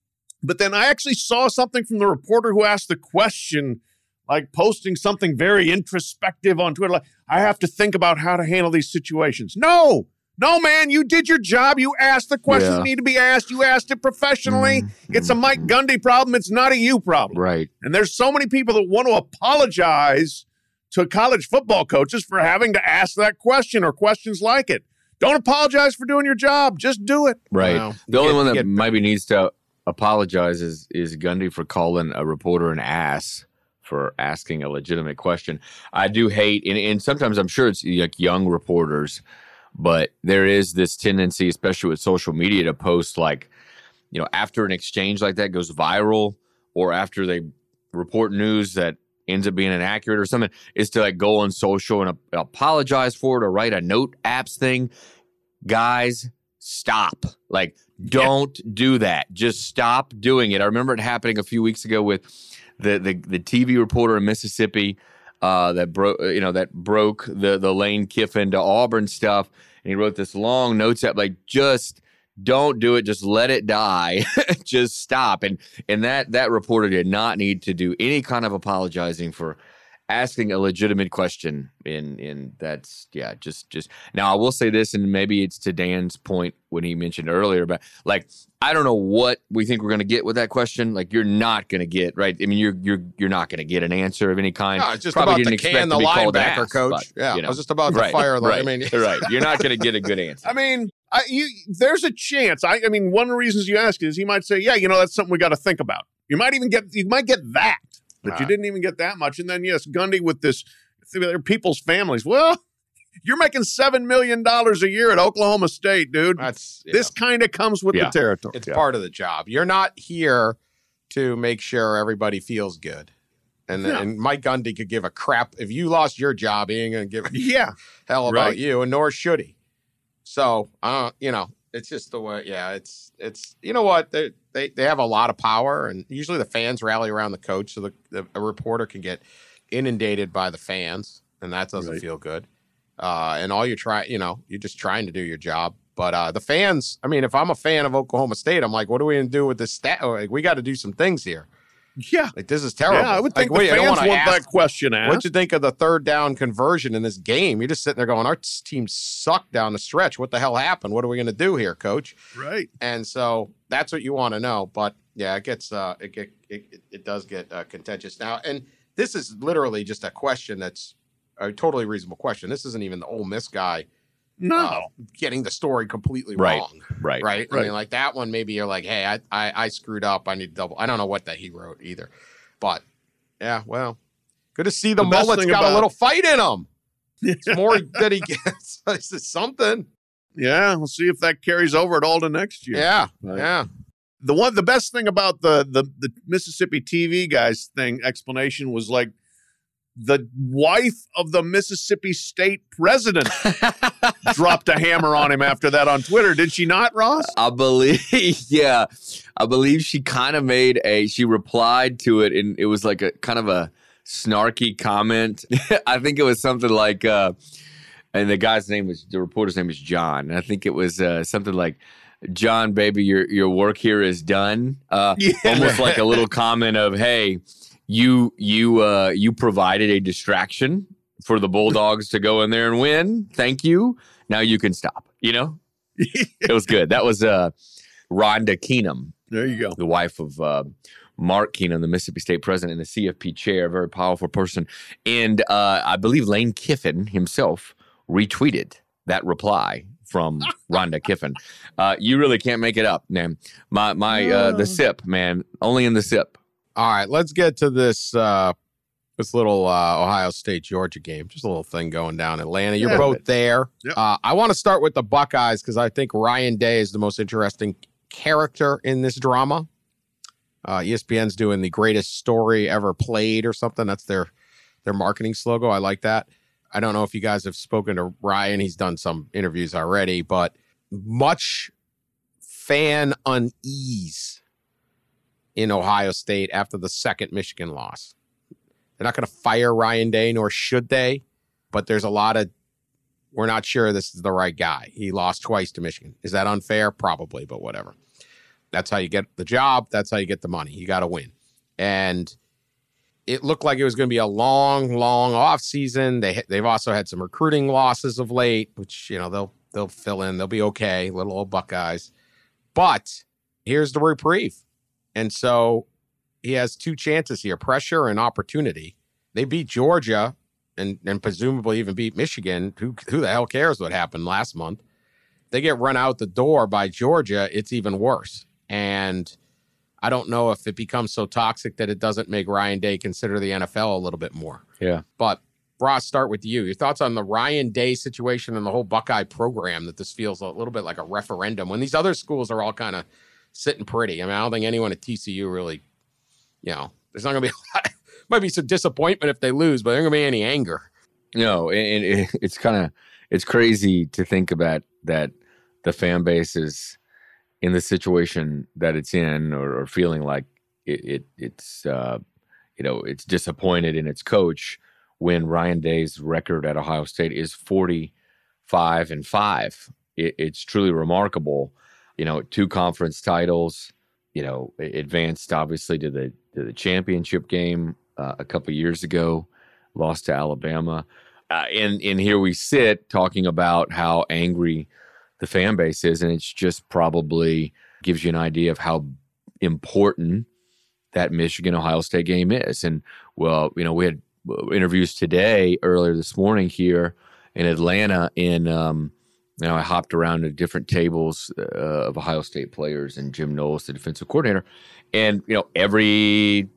But then I actually saw something from the reporter who asked the question, like posting something very introspective on Twitter. Like, I have to think about how to handle these situations. No, no, man, you did your job. You asked the questions Yeah. that need to be asked. You asked it professionally. Mm-hmm. It's a Mike mm-hmm. Gundy problem. It's not a you problem. Right. And there's so many people that want to apologize to college football coaches for having to ask that question or questions like it. Don't apologize for doing your job. Just do it. Right. Wow. The only Get- one that maybe needs to apologize is is Gundy for calling a reporter an ass for asking a legitimate question. I do hate, and, and sometimes I'm sure it's like young reporters, but there is this tendency, especially with social media, to post like, you know, after an exchange like that goes viral, or after they report news that ends up being inaccurate or something, is to like go on social and a- apologize for it or write a note apps thing. Guys, stop. Like, don't do that. Just stop doing it. I remember it happening a few weeks ago with the the, the TV reporter in Mississippi uh, that broke, you know, that broke the the Lane Kiffin to Auburn stuff, and he wrote this long notes app like just don't do it. Just let it die. [LAUGHS] Just stop. And and that that reporter did not need to do any kind of apologizing for asking a legitimate question in in that's yeah just just now i will say this and maybe it's to dan's point when he mentioned earlier but like i don't know what we think we're going to get with that question like you're not going to get right i mean you're you're you're not going to get an answer of any kind No, it's just Probably about didn't to expect can the to be called an linebacker, ass, coach. but, yeah, you know. I was just about to right, fire the. right, I mean, [LAUGHS] right you're not going to get a good [LAUGHS] answer I mean, I, you, there's a chance. I, I mean, one of the reasons you ask is he might say, "Yeah, you know, that's something we got to think about." You might even get, you might get that, but you Ah. didn't even get that much. And then yes, Gundy with this, their people's families. Well, [LAUGHS] you're making seven million dollars a year at Oklahoma State, dude. that's you this kind of comes with Yeah. the territory. It's part of the job. You're not here to make sure everybody feels good. And, Yeah. and Mike Gundy could give a crap. If you lost your job, he ain't going to give a [LAUGHS] yeah, hell about Right. you, and nor should he. So, uh, you know, it's just the way. Yeah, it's it's. You know what? They they they have a lot of power, and usually the fans rally around the coach, so the, the a reporter can get inundated by the fans, and that doesn't Right. feel good. Uh, and all you're trying, you know, you're just trying to do your job. But uh, the fans, I mean, if I'm a fan of Oklahoma State, I'm like, what are we to do with this stat? Like, we got to do some things here. Yeah, Like, this is terrible. yeah. I would Like, think wait, the I don't fans wanna ask- that question asked. What'd you think of the third down conversion in this game? You're just sitting there going, our team sucked down the stretch. What the hell happened? What are we going to do here, coach? right? And so that's what you want to know. But yeah, it gets, uh, it get, it, it- it does get uh, contentious now. And this is literally just a question that's a totally reasonable question. This isn't even the Ole Miss guy No, getting the story completely Right. wrong. right Right. I Right. mean, like that one, maybe you're like, hey, I, I, I screwed up. I need to double. I don't know what that he wrote either. But yeah, well, good to see the, The mullet's got about- a little fight in him. It's more that he gets. [LAUGHS] This is something. yeah. We'll see if that carries over at all to next year. Yeah. Right. Yeah. the one the best thing about the the the Mississippi TV guys thing explanation was like the wife of the Mississippi State president [LAUGHS] dropped a hammer on him after that on Twitter. Did she not, Ross? I believe, [LAUGHS] yeah, I believe she kind of made a. She replied to it, and it was like a kind of a snarky comment. [LAUGHS] I think it was something like, uh, and the guy's name was the reporter's name was John, and I think it was uh, something like. John, baby, your your work here is done. Uh, Yeah. Almost like a little comment of, "Hey, you you uh, you provided a distraction for the Bulldogs to go in there and win. Thank you. Now you can stop." You know, [LAUGHS] it was good. That was uh, Rhonda Keenum, There you go. the wife of uh, Mark Keenum, the Mississippi State president and the CFP chair, a very powerful person. And uh, I believe Lane Kiffin himself retweeted that reply from [LAUGHS] Rhonda Kiffin. Uh, you really can't make it up, man. My my uh, the sip, man, only in the sip. All right. Let's get to this. Uh, this little uh, Ohio State Georgia game, just a little thing going down in Atlanta. You're Yeah. both there. Yep. Uh, I want to start with the Buckeyes because I think Ryan Day is the most interesting character in this drama. Uh, ESPN's doing the greatest story ever played or something. That's their their marketing slogan. I like that. I don't know if you guys have spoken to Ryan. He's done some interviews already, but much fan unease in Ohio State after the second Michigan loss. They're not going to fire Ryan Day, nor should they, but there's a lot of we're not sure this is the right guy. He lost twice to Michigan. Is that unfair? Probably, but whatever. That's how you get the job. That's how you get the money. You got to win. And it looked like it was going to be a long, long off season. They they've also had some recruiting losses of late, which you know they'll they'll fill in. They'll be okay, little old Buckeyes. But here's the reprieve, and so he has two chances here: pressure and opportunity. They beat Georgia, and and presumably even beat Michigan. Who who the hell cares what happened last month? They get run out the door by Georgia. It's even worse, and I don't know if it becomes so toxic that it doesn't make Ryan Day consider the NFL a little bit more. Yeah. But Ross, start with you. Your thoughts on the Ryan Day situation and the whole Buckeye program that this feels a little bit like a referendum when these other schools are all kind of sitting pretty. I mean, I don't think anyone at TCU really, you know, there's not going to be a [LAUGHS] lot. Might be some disappointment if they lose, but there's going to be any anger. No, and it, it's kind of it's crazy to think about that the fan base is in the situation that it's in or, or feeling like it, it it's uh, you know it's disappointed in its coach when Ryan Day's record at Ohio State is 45 and 5 it, it's truly remarkable you know two conference titles you know advanced obviously to the to the championship game uh, a couple years ago lost to Alabama uh, and and here we sit talking about how angry the fan base is, and it's just probably gives you an idea of how important that Michigan Ohio State game is. And well, you know, we had uh, interviews today earlier this morning here in Atlanta. In um, you know, I hopped around to different tables uh, of Ohio State players and Jim Knowles, the defensive coordinator, and you know, every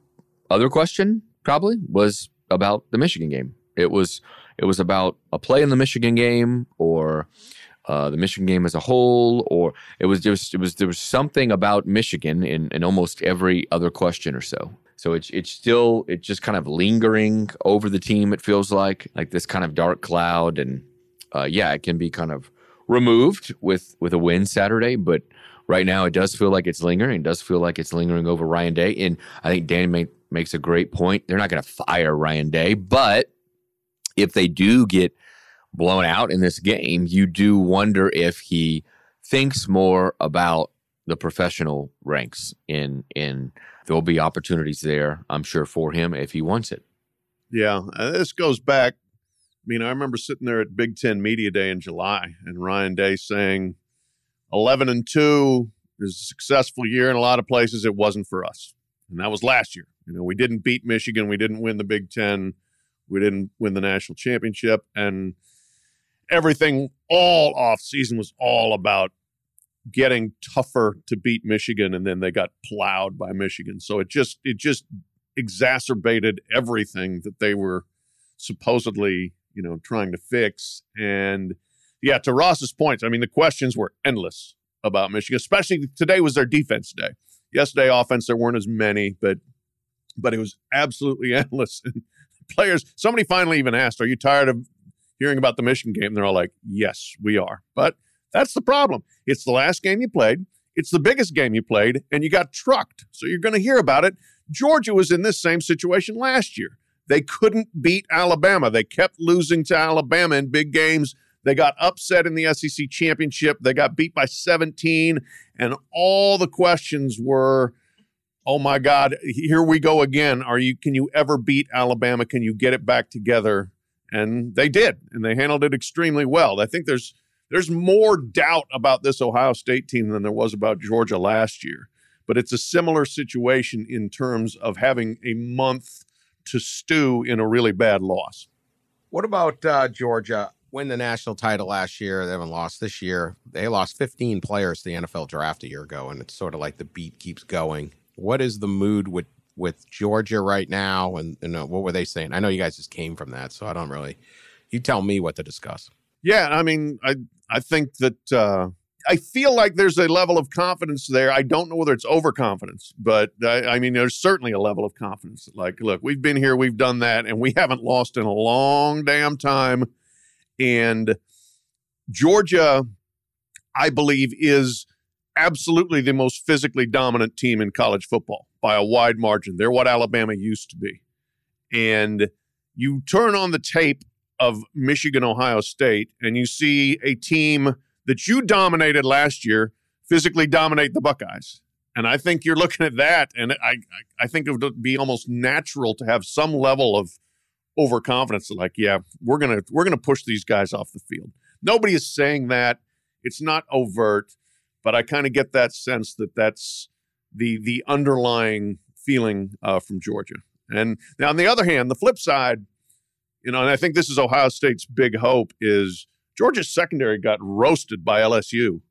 other question probably was about the Michigan game. It was it was about a play in the Michigan game or uh, the Michigan game as a whole, or it was just it was there was something about Michigan in, in almost every other question or so. So it's it's still it's just kind of lingering over the team. It feels like like this kind of dark cloud, and uh, yeah, it can be kind of removed with with a win Saturday, but right now it does feel like it's lingering. It does feel like it's lingering over Ryan Day, and I think Danny make, makes a great point. They're not going to fire Ryan Day, but if they do get blown out in this game, you do wonder if he thinks more about the professional ranks in in there'll be opportunities there, I'm sure, for him if he wants it. Yeah, this goes back. I mean, I remember sitting there at Big Ten Media Day in July, and Ryan Day saying, "11 and two is a successful year in a lot of places. It wasn't for us, and that was last year. You know, we didn't beat Michigan, we didn't win the Big Ten, we didn't win the national championship, and." everything all off season was all about getting tougher to beat Michigan and then they got plowed by Michigan. So it just it just exacerbated everything that they were supposedly, you know, trying to fix and yeah, to Ross's point, I mean the questions were endless about Michigan, especially today was their defense day. Yesterday offense there weren't as many, but but it was absolutely [LAUGHS] endless. And players somebody finally even asked, "Are you tired of hearing about the Michigan game, they're all like, yes, we are. But that's the problem. It's the last game you played, it's the biggest game you played, and you got trucked. So you're going to hear about it. Georgia was in this same situation last year. They couldn't beat Alabama. They kept losing to Alabama in big games. They got upset in the SEC championship. They got beat by 17. And all the questions were, oh my God, here we go again. Are you can you ever beat Alabama? Can you get it back together? and they did, and they handled it extremely well. I think there's there's more doubt about this Ohio State team than there was about Georgia last year, but it's a similar situation in terms of having a month to stew in a really bad loss. What about uh, Georgia? Win the national title last year. They haven't lost this year. They lost 15 players to the NFL draft a year ago, and it's sort of like the beat keeps going. What is the mood with with Georgia right now, and, and uh, what were they saying? I know you guys just came from that, so I don't really. You tell me what to discuss. Yeah, I mean, I I think that uh, I feel like there's a level of confidence there. I don't know whether it's overconfidence, but I, I mean, there's certainly a level of confidence. Like, look, we've been here, we've done that, and we haven't lost in a long damn time. And Georgia, I believe, is absolutely the most physically dominant team in college football by a wide margin. They're what Alabama used to be. And you turn on the tape of Michigan, Ohio State, and you see a team that you dominated last year physically dominate the Buckeyes. And I think you're looking at that, and I, I think it would be almost natural to have some level of overconfidence. Like, yeah, we're gonna we're gonna push these guys off the field. Nobody is saying that. It's not overt, but I kind of get that sense that that's the the underlying feeling uh, from Georgia. And now, on the other hand, the flip side, you know, and I think this is Ohio State's big hope is Georgia's secondary got roasted by LSU.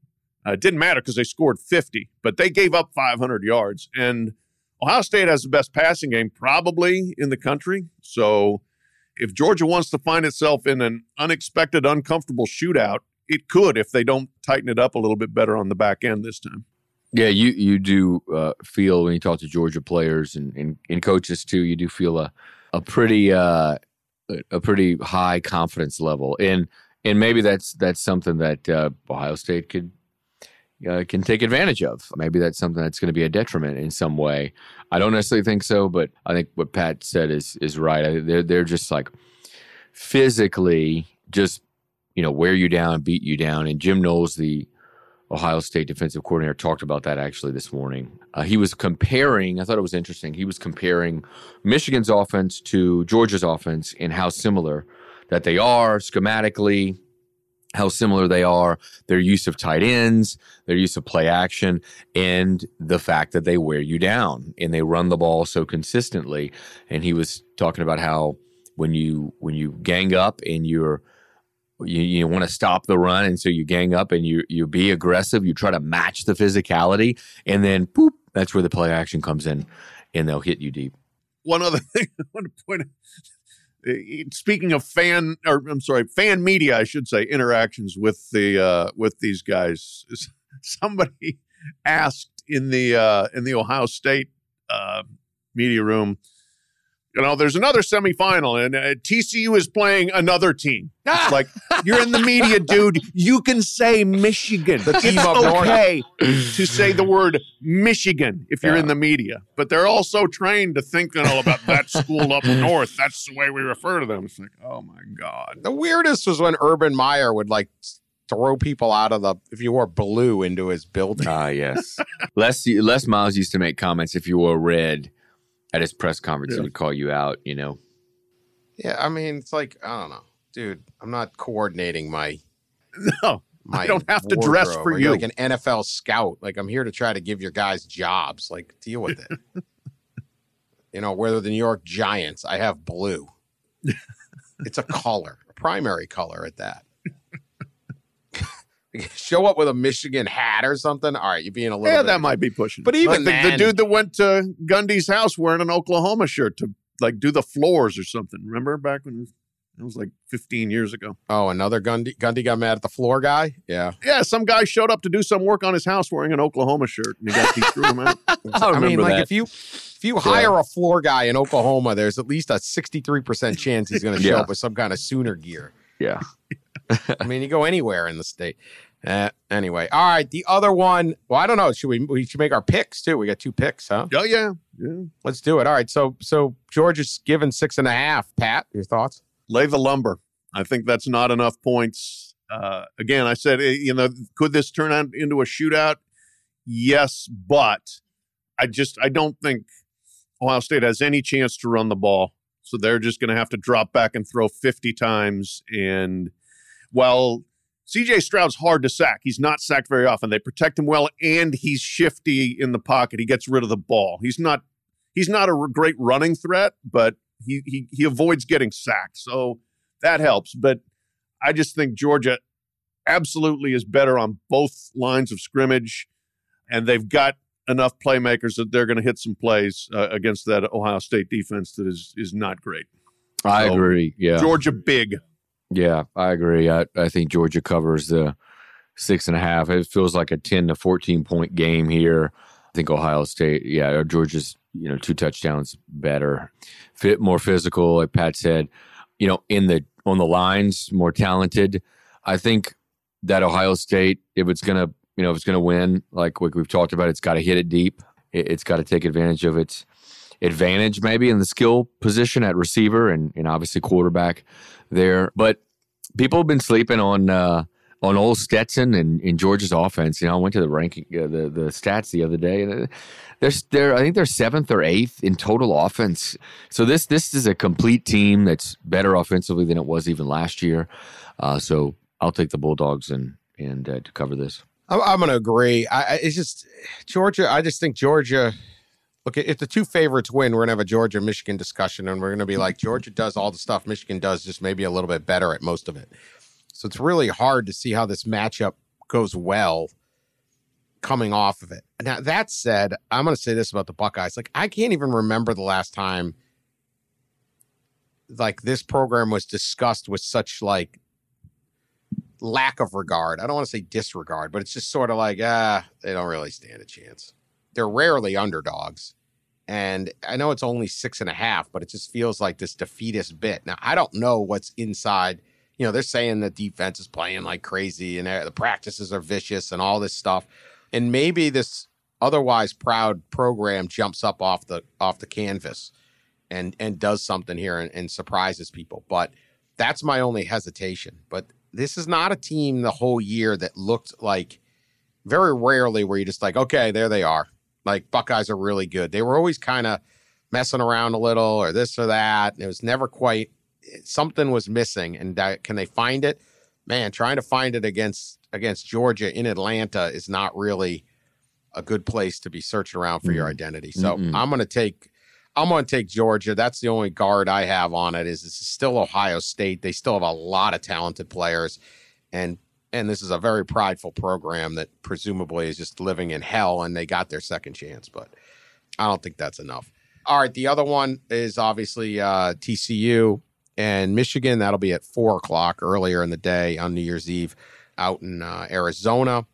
Uh, it didn't matter because they scored 50, but they gave up 500 yards. And Ohio State has the best passing game probably in the country. So if Georgia wants to find itself in an unexpected, uncomfortable shootout, it could if they don't tighten it up a little bit better on the back end this time. Yeah, you you do uh, feel when you talk to Georgia players and, and, and coaches too, you do feel a a pretty uh, a pretty high confidence level, and and maybe that's that's something that uh, Ohio State could uh, can take advantage of. Maybe that's something that's going to be a detriment in some way. I don't necessarily think so, but I think what Pat said is is right. They're they're just like physically just you know wear you down, beat you down, and Jim Knowles, the Ohio State defensive coordinator talked about that actually this morning. Uh, he was comparing, I thought it was interesting. He was comparing Michigan's offense to Georgia's offense and how similar that they are schematically, how similar they are, their use of tight ends, their use of play action, and the fact that they wear you down and they run the ball so consistently. And he was talking about how when you when you gang up and you're you, you want to stop the run, and so you gang up and you you be aggressive. You try to match the physicality, and then boop, that's where the play action comes in, and they'll hit you deep. One other [LAUGHS] thing I want to point out. Speaking of fan, or I'm sorry, fan media, I should say, interactions with the uh, with these guys. Somebody [LAUGHS] asked in the uh, in the Ohio State uh, media room, you know, there's another semifinal, and uh, TCU is playing another team. like [LAUGHS] you're in the media, dude. You can say Michigan. The team it's up okay to say the word Michigan if you're Yeah. in the media, but they're all so trained to think you know about that [LAUGHS] school up north. That's the way we refer to them. It's like, oh my god. The weirdest was when Urban Meyer would like throw people out of the if you wore blue into his building. Ah, yes. [LAUGHS] Les Les Miles used to make comments if you wore red at his press conference, he would call you out. You know, Yeah, I mean, it's like I don't know, dude. I'm not coordinating my [LAUGHS] No, my. I don't have to dress for Or you. like an NFL scout. Like I'm here to try to give your guys jobs. Like deal with it. [LAUGHS] you know, whether the New York Giants, I have blue. [LAUGHS] it's a color, a primary color at that. [LAUGHS] Show up with a Michigan hat or something. All right, you're being a little. yeah, that might be pushing. But even Like the, the dude that went to Gundy's house wearing an Oklahoma shirt to like do the floors or something. Remember back when it was, like 15 years ago. Oh, another Gundy. Gundy got mad at the floor guy. Yeah, Yeah, some guy showed up to do some work on his house wearing an Oklahoma shirt, and he got he threw him out. [LAUGHS] I I mean, like that. if you if you hire a floor guy in Oklahoma, there's at least a 63% chance he's going [LAUGHS] to show Yeah. up with some kind of Sooner gear. yeah. I mean, you go anywhere in the state. Uh, anyway, all right. The other one. Well, I don't know. Should we? We should make our picks too. We got two picks, huh? Oh yeah, yeah. Let's do it. All right. So so Georgia's given six and a half. Pat, your thoughts? Lay the lumber. I think that's not enough points. Uh, again, I said, eh, you know, could this turn out into a shootout? Yes, but I just I don't think Ohio State has any chance to run the ball. So they're just going to have to drop back and throw 50 times. And while CJ Stroud's hard to sack, he's not sacked very often. They protect him well, and he's shifty in the pocket. He gets rid of the ball. He's not he's not a great running threat, but he he he avoids getting sacked. So that helps. But I just think Georgia absolutely is better on both lines of scrimmage, and they've got enough playmakers that they're going to hit some plays uh, against that Ohio State defense that is is not great. I So, agree. Yeah. Georgia big. Yeah, I agree. I, I think Georgia covers the six and a half. It feels like a 10 to 14 point game here. I think Ohio State, yeah, or Georgia's, you know, two touchdowns better, fit more physical, like Pat said, you know, in the on the lines, more talented. I think that Ohio State, if it's gonna, you know, if it's gonna win, like we've talked about, it's got to hit it deep. It, has got to take advantage of its advantage, maybe in the skill position at receiver and and obviously quarterback there. But people have been sleeping on uh, on old Stetson and in Georgia's offense. You know, I went to the ranking, uh, the the stats the other day, and uh, they're, they're I think they're seventh or eighth in total offense. So this this is a complete team that's better offensively than it was even last year. Uh, so I'll take the Bulldogs and and uh, to cover this. I'm, I'm going to agree. I, it's just Georgia. I just think Georgia. Look, if the two favorites win, we're to have a Georgia Michigan discussion, and we're to be like Georgia does all the stuff Michigan does, just maybe a little bit better at most of it. So it's really hard to see how this matchup goes well coming off of it. Now, that said, I'm to say this about the Buckeyes. Like, I can't even remember the last time like this program was discussed with such like lack of regard. I don't want to say disregard, but it's just sort of like, ah, they don't really stand a chance. They're rarely underdogs. And I know it's only six and a half, but it just feels like this defeatist bit. Now, I don't know what's inside you know, they're saying the defense is playing like crazy and uh, the practices are vicious and all this stuff. And maybe this otherwise proud program jumps up off the off the canvas and and does something here and, and surprises people. But that's my only hesitation. But this is not a team the whole year that looked like very rarely where you just like, okay, there they are. Like Buckeyes are really good. They were always kind of messing around a little or this or that. And it was never quite something was missing, and that, can they find it? Man, trying to find it against against Georgia in Atlanta is not really a good place to be searching around for your identity. So Mm-mm. I'm going to take I'm going to take Georgia. That's the only guard I have on it. Is it's still Ohio State? They still have a lot of talented players, and and this is a very prideful program that presumably is just living in hell, and they got their second chance. But I don't think that's enough. All right, the other one is obviously uh, TCU and Michigan. That'll be at four o'clock earlier in the day on New Year's Eve out in uh, Arizona.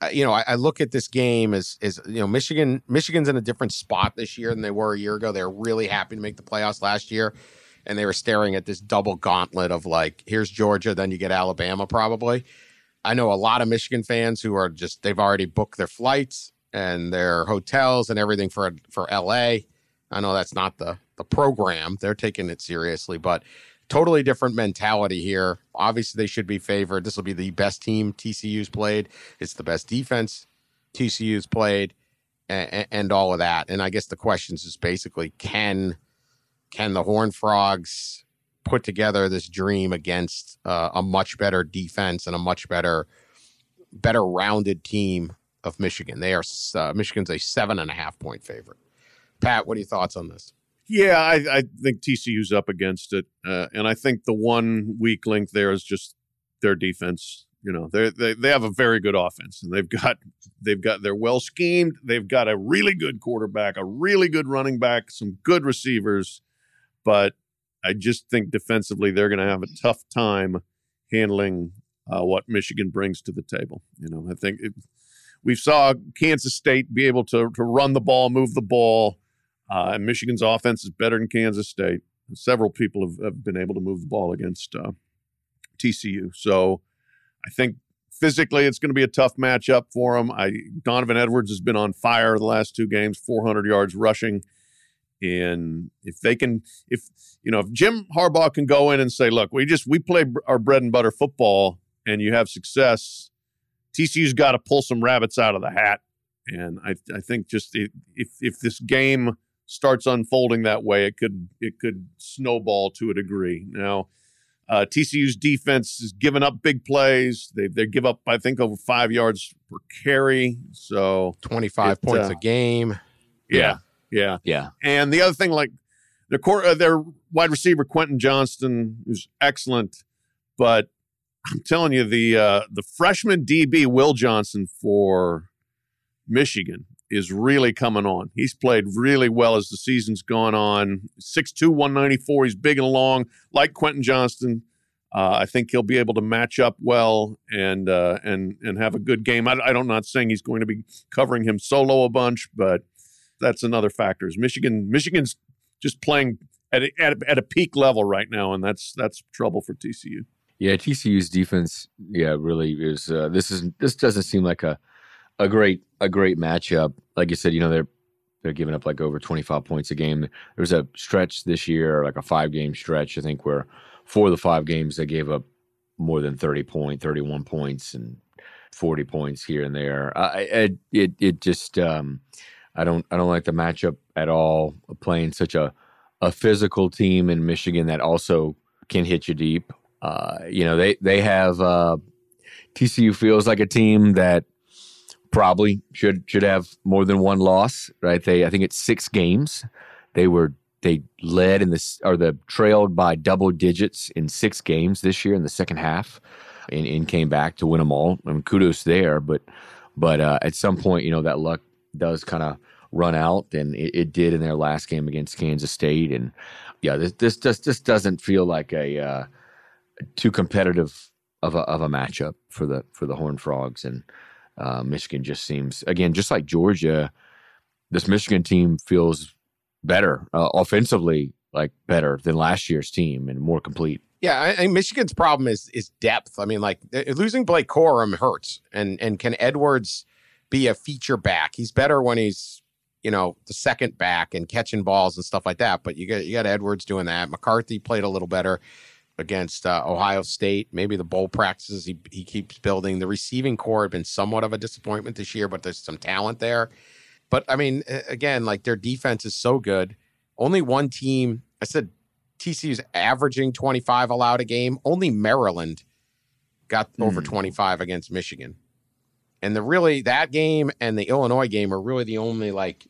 Uh, you know, I, I, look at this game as as you know, Michigan. Michigan's in a different spot this year than they were a year ago. They're really happy to make the playoffs last year, and they were staring at this double gauntlet of like, here's Georgia, then you get Alabama, probably. I know a lot of Michigan fans who are just they've already booked their flights and their hotels and everything for for LA. I know that's not the the program. They're taking it seriously, but totally different mentality here. Obviously, they should be favored. This will be the best team TCU's played. It's the best defense TCU's played, and, and all of that. And I guess the questions is basically can can the Horned Frogs put together this dream against uh, a much better defense and a much better better rounded team of Michigan? They are uh, Michigan's a seven and a half point favorite. Pat, what are your thoughts on this? Yeah, I, I think TCU's up against it, uh, and I think the one weak link there is just their defense. You know, they they they have a very good offense, and they've got they've got they're well schemed. They've got a really good quarterback, a really good running back, some good receivers, but I just think defensively they're going to have a tough time handling uh, what Michigan brings to the table. You know, I think it, we saw Kansas State be able to to run the ball, move the ball uh, and Michigan's offense is better than Kansas State. Several people have, have been able to move the ball against uh, TCU. So I think physically it's going to be a tough matchup for them. I Donovan Edwards has been on fire the last two games, 400 yards rushing. And if they can, if you know, if Jim Harbaugh can go in and say, "Look, we just we play our bread and butter football, and you have success," TCU's got to pull some rabbits out of the hat. And I, I think just if if this game starts unfolding that way, it could it could snowball to a degree. Now, uh, TCU's defense has given up big plays. They they give up, I think, over five yards per carry. So twenty five points uh, a game. Yeah, yeah, yeah. Yeah. And the other thing, like their core, uh, their wide receiver Quentin Johnston, who's excellent, but I'm telling you, the uh, the freshman DB Will Johnson for Michigan is really coming on. He's played really well as the season's gone on. 6'2, 194. He's big and long, like Quentin Johnston. Uh, I think he'll be able to match up well and uh, and and have a good game. I, I don't not saying he's going to be covering him solo a bunch, but that's another factor. Is Michigan Michigan's just playing at a, at a, at a peak level right now, and that's that's trouble for TCU. Yeah, TCU's defense, yeah, really is. Uh, this is this doesn't seem like a a great a great matchup. Like you said, you know they're they're giving up like over twenty five points a game. There was a stretch this year, like a five game stretch, I think, where for the five games they gave up more than 30 point 31 points and 40 points here and there I, I it it just um i don't i don't like the matchup at all playing such a a physical team in michigan that also can hit you deep. Uh you know they they have uh tcu feels like a team that probably should should have more than one loss right? They i think it's six games. They were they led in this or the trailed by double digits in six games this year in the second half and, and came back to win them all. I mean, kudos there, but but uh, at some point, you know, that luck does kind of run out, and it, it, did in their last game against Kansas State. And yeah, this this just this doesn't feel like a uh, too competitive of a of a matchup for the for the Horned Frogs. And uh, Michigan just seems again just like Georgia. This Michigan team feels better uh, offensively, like better than last year's team and more complete. Yeah, I, I, Michigan's problem is is depth. I mean, like losing Blake Corum hurts, and and can Edwards be a feature back? He's better when he's you know the second back and catching balls and stuff like that. But you got you got Edwards doing that. McCarthy played a little better against uh, Ohio State. Maybe the bowl practices he he keeps building. The receiving corps had been somewhat of a disappointment this year, but there's some talent there. But I mean, again, like their defense is so good. Only one team. I said TCU's averaging 25 allowed a game. Only Maryland got over hmm. 25 against Michigan. And the really that game and the Illinois game are really the only like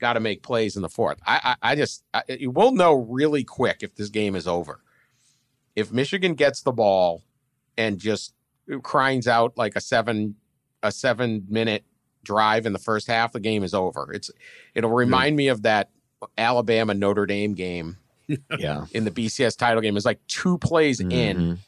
got to make plays in the fourth. I I, I just I, we'll know really quick if this game is over. If Michigan gets the ball and just cries out like a seven a seven minute drive in the first half, the game is over. It's it'll remind yeah. me of that Alabama Notre Dame game. [LAUGHS] yeah. In the BCS title game. It's like two plays mm-hmm. in.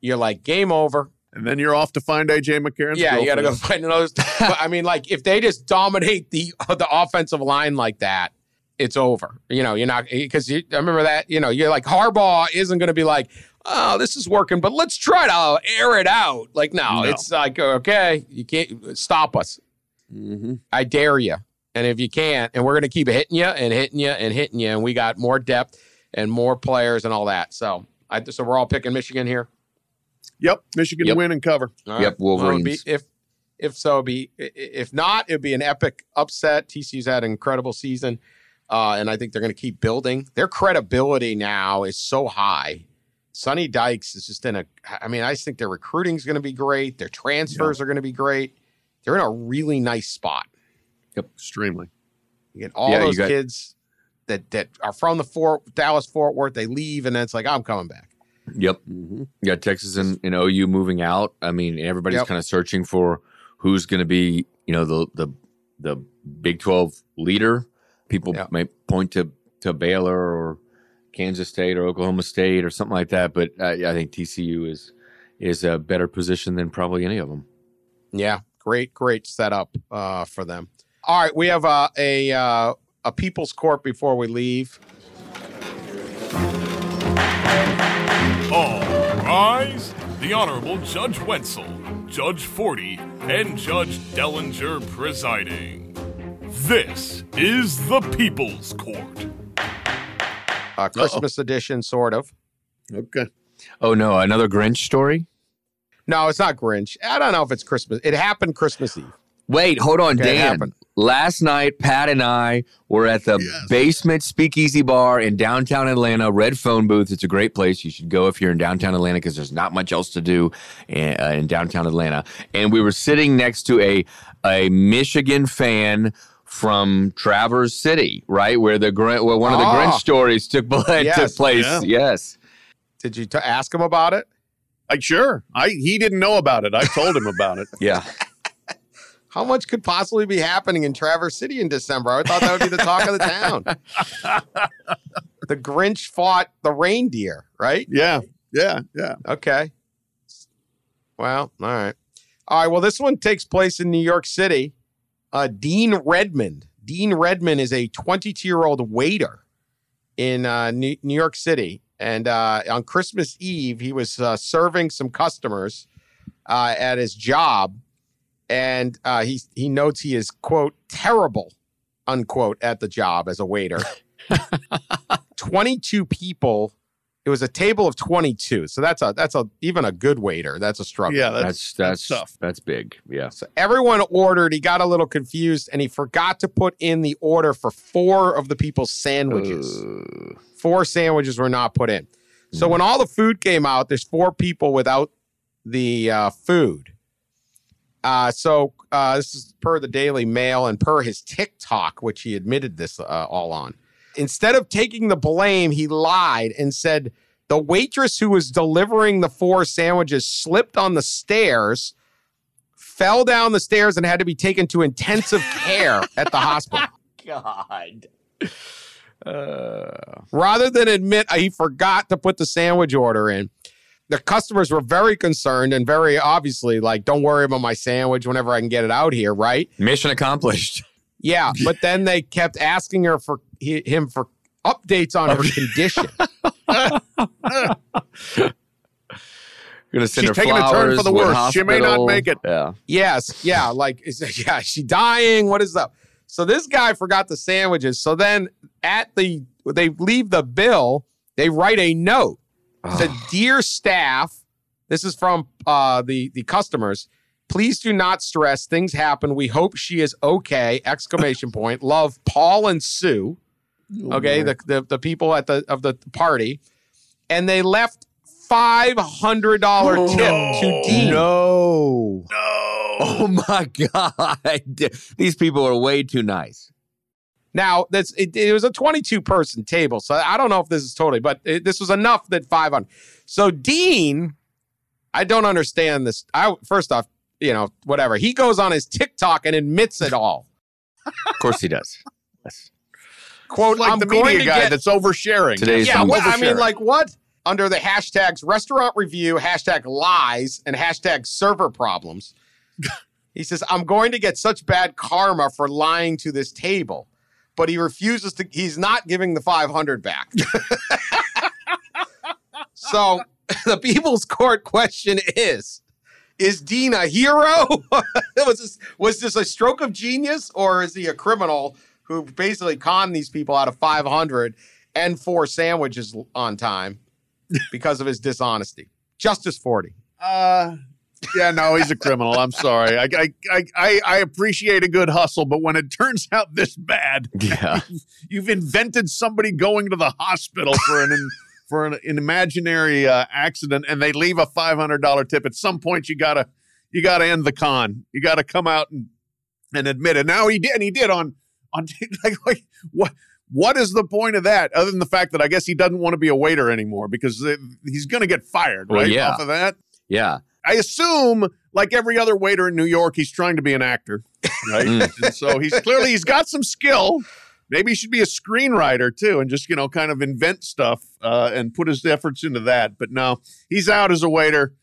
You're like, game over. And then you're off to find AJ McCarron. Yeah, you got to go [LAUGHS] find another. but I mean, like, if they just dominate the the offensive line like that, it's over. You know, you're not because you, I remember that. You know, you're like Harbaugh isn't going to be like, oh, this is working, but let's try to air it out. Like, no, no. it's like okay, you can't stop us. Mm-hmm. I dare you. And if you can't, and we're going to keep hitting you and hitting you and hitting you, and we got more depth and more players and all that. So, I, so we're all picking Michigan here. Yep, Michigan yep. to win and cover. Right. Yep, Wolverines. Well, be, if if so, be if not, it'd be an epic upset. TCU's had an incredible season, uh, and I think they're going to keep building. Their credibility now is so high. Sonny Dykes is just in a. I mean, I think their recruiting is going to be great. Their transfers yep. are going to be great they're in a really nice spot. Yep, extremely. You get all yeah, those got, kids that that are from the Fort Dallas Fort Worth. They leave, and then it's like I'm coming back. Yep. Mm-hmm. Got Texas and, and, OU moving out. I mean, everybody's yep. kind of searching for who's going to be, you know, the the the Big Twelve leader. People yep. may point to to Baylor or Kansas State or Oklahoma State or something like that, but I, I think TCU is is a better position than probably any of them. Yeah, Great, great setup uh, for them. All right, we have uh, a uh, a people's court before we leave. All rise. The Honorable Judge Wetzel, Judge Forde, and Judge Dellinger presiding. This is the People's Court. Uh, Christmas Uh-oh. edition, sort of. Okay. Oh no, another Grinch story? No, it's not Grinch. I don't know if it's Christmas. It happened Christmas Eve. Wait, hold on, okay, Dan. Last night, Pat and I were at the yes. basement speakeasy bar in downtown Atlanta, Red Phone Booth. It's a great place. You should go if you're in downtown Atlanta because there's not much else to do in, uh, in downtown Atlanta. And we were sitting next to a a Michigan fan from Traverse City, right where the where one of the oh. Grinch stories took, [LAUGHS] yes. took place. Yeah. Yes. Did you t- ask him about it? I sure. I he didn't know about it. I told him about it. [LAUGHS] yeah. How much could possibly be happening in Traverse City in December? I thought that would be the talk of the town. [LAUGHS] the Grinch fought the reindeer, right? Yeah. Yeah, yeah. Okay. Well, all right. All right. Well, this one takes place in New York City. Uh, Dean Redmond. Dean Redmond is a 22 year old waiter in uh, New, New York City. And uh, on Christmas Eve, he was uh, serving some customers uh, at his job. And uh, he, he notes he is, quote, terrible, unquote, at the job as a waiter. [LAUGHS] 22 people. It was a table of 22. So that's a that's a even a good waiter. That's a struggle. Yeah, That's that's tough. that's big. Yeah. So everyone ordered. He got a little confused and he forgot to put in the order for four of the people's sandwiches. Uh, Four sandwiches were not put in. So when all the food came out, there's four people without the uh, food. Uh, so uh, this is per the Daily Mail and per his TikTok, which he admitted this uh, all on. Instead of taking the blame, he lied and said the waitress who was delivering the four sandwiches slipped on the stairs, fell down the stairs, and had to be taken to intensive [LAUGHS] care at the hospital. [LAUGHS] God. Uh, Rather than admit he forgot to put the sandwich order in, the customers were very concerned and very obviously like, don't worry about my sandwich whenever I can get it out here, right? mission accomplished. [LAUGHS] Yeah, but then they kept asking her for hi- him for updates on her condition. [LAUGHS] Gonna send She's her taking a turn for the worse. She may not make it. Yeah. Yes, yeah, like is [LAUGHS] yeah, is she dying? What is up? So this guy forgot the sandwiches. So then at the they leave the bill, they write a note. Said, "Dear staff, this is from uh, the the customers. Please do not stress. Things happen. We hope she is okay!" Exclamation [LAUGHS] point. Love, Paul and Sue. Okay, the, the the people at the of the party, and they left five hundred dollar tip to Dean. No. No. Oh my [LAUGHS] God. These people are way too nice. Now that's it, it was a 22 person table, so I don't know if this is totally, but it, this was enough that 500. So Dean, I don't understand this. I first off, you know, whatever. He goes on his TikTok and admits it all. Of course he does. Yes. Quote: like I'm the going media to guy get that's oversharing. Today's yeah. the What, I mean, like what? Under the hashtags restaurant review, hashtag lies, and hashtag server problems. [LAUGHS] he says, I'm going to get such bad karma for lying to this table. But he refuses to, he's not giving the 500 back. [LAUGHS] so [LAUGHS] the people's court question is Is Dean a hero? [LAUGHS] was, this, was this a stroke of genius or is he a criminal who basically conned these people out of 500 and four sandwiches on time because of his dishonesty? Justice Forde. Uh, yeah, no, he's a criminal. I'm sorry. I, I, I, I, appreciate a good hustle, but when it turns out this bad, [LAUGHS] Yeah. you've invented somebody going to the hospital for an [LAUGHS] for an, an imaginary uh, accident, and they leave a five hundred dollar tip. At some point, you gotta you gotta end the con. You gotta come out and and admit it. Now he did, and he did on on [LAUGHS] like, like what. What is the point of that, other than the fact that I guess he doesn't want to be a waiter anymore because uh, he's going to get fired, Well, right? yeah. Off of that, Yeah. I assume, like every other waiter in New York, he's trying to be an actor, right? Mm. and so he's clearly he's got some skill. Maybe he should be a screenwriter too, and just you know kind of invent stuff uh, and put his efforts into that. But no, he's out as a waiter.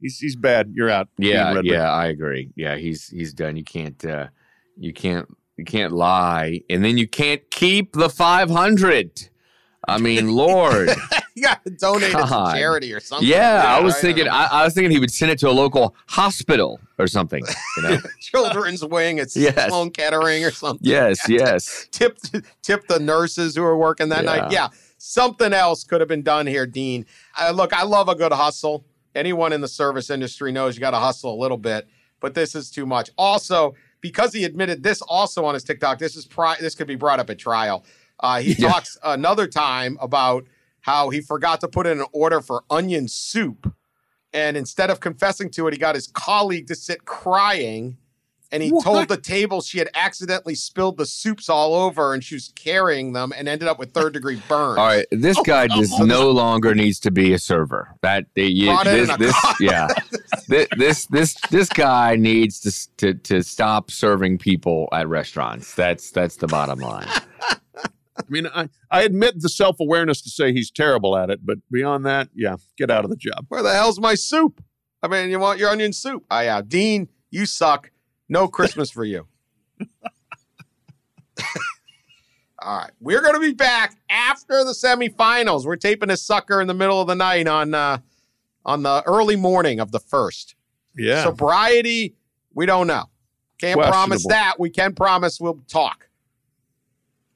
He's he's bad. You're out. Yeah, yeah, I agree. Yeah, he's he's done. You can't uh you can't you can't lie and then you can't keep the 500. I mean, lord. [LAUGHS] You got to donate it to charity or something. yeah, I was right? thinking I, I was thinking he would send it to a local hospital or something, you know. [LAUGHS] Children's Wing at Yes. Sloan Kettering or something. yes, [LAUGHS] yes. tip tip the nurses who were working that night. Yeah. Yeah, something else could have been done here, Dean. Uh, look, I love a good hustle. Anyone in the service industry knows you got to hustle a little bit, but this is too much. Also, because he admitted this also on his TikTok, this is pri- this could be brought up at trial. Uh, he Yeah. talks another time about how he forgot to put in an order for onion soup. And instead of confessing to it, he got his colleague to sit crying. And he told the table she had accidentally spilled the soups all over and she was carrying them and ended up with third degree [LAUGHS] burns. All right, this guy [LAUGHS] just no longer needs to be a server. That you, this, this yeah, [LAUGHS] this, this this this guy needs to, to to stop serving people at restaurants. That's that's the bottom line. I mean, I, I admit the self awareness to say he's terrible at it, but beyond that, yeah, get out of the job. Where the hell's my soup? I mean, you want your onion soup? I yeah, Dean, you suck. No Christmas for you. [LAUGHS] All right, we're going to be back after the semifinals. We're taping this sucker in the middle of the night on uh, on the early morning of the first. Yeah. Sobriety, we don't know. Can't promise that. We can promise we'll talk.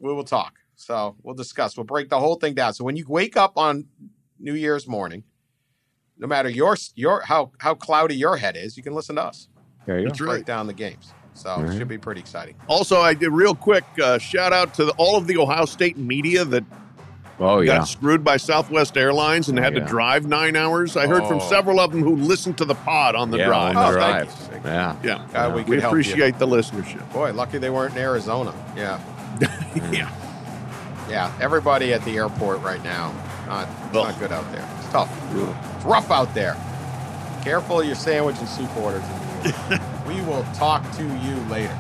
We will talk. So we'll discuss. We'll break the whole thing down. So when you wake up on New Year's morning, no matter your your how how cloudy your head is, you can listen to us. There you That's go. right. Break down the games. So it should be pretty exciting. Also, I did real quick uh, shout out to the, all of the Ohio State media that Oh yeah. got screwed by Southwest Airlines and had Yeah. to drive nine hours. I heard from Oh. several of them who listened to the pod on the yeah, drive. on the Oh, thank drive. you. Yeah. yeah, God, we we could help you. appreciate the listenership. Boy, lucky they weren't in Arizona. Yeah. [LAUGHS] yeah, Yeah. Everybody at the airport right now. Not, not good out there. It's tough. It's rough out there. Careful of your sandwich and soup orders. [LAUGHS] we will talk to you later.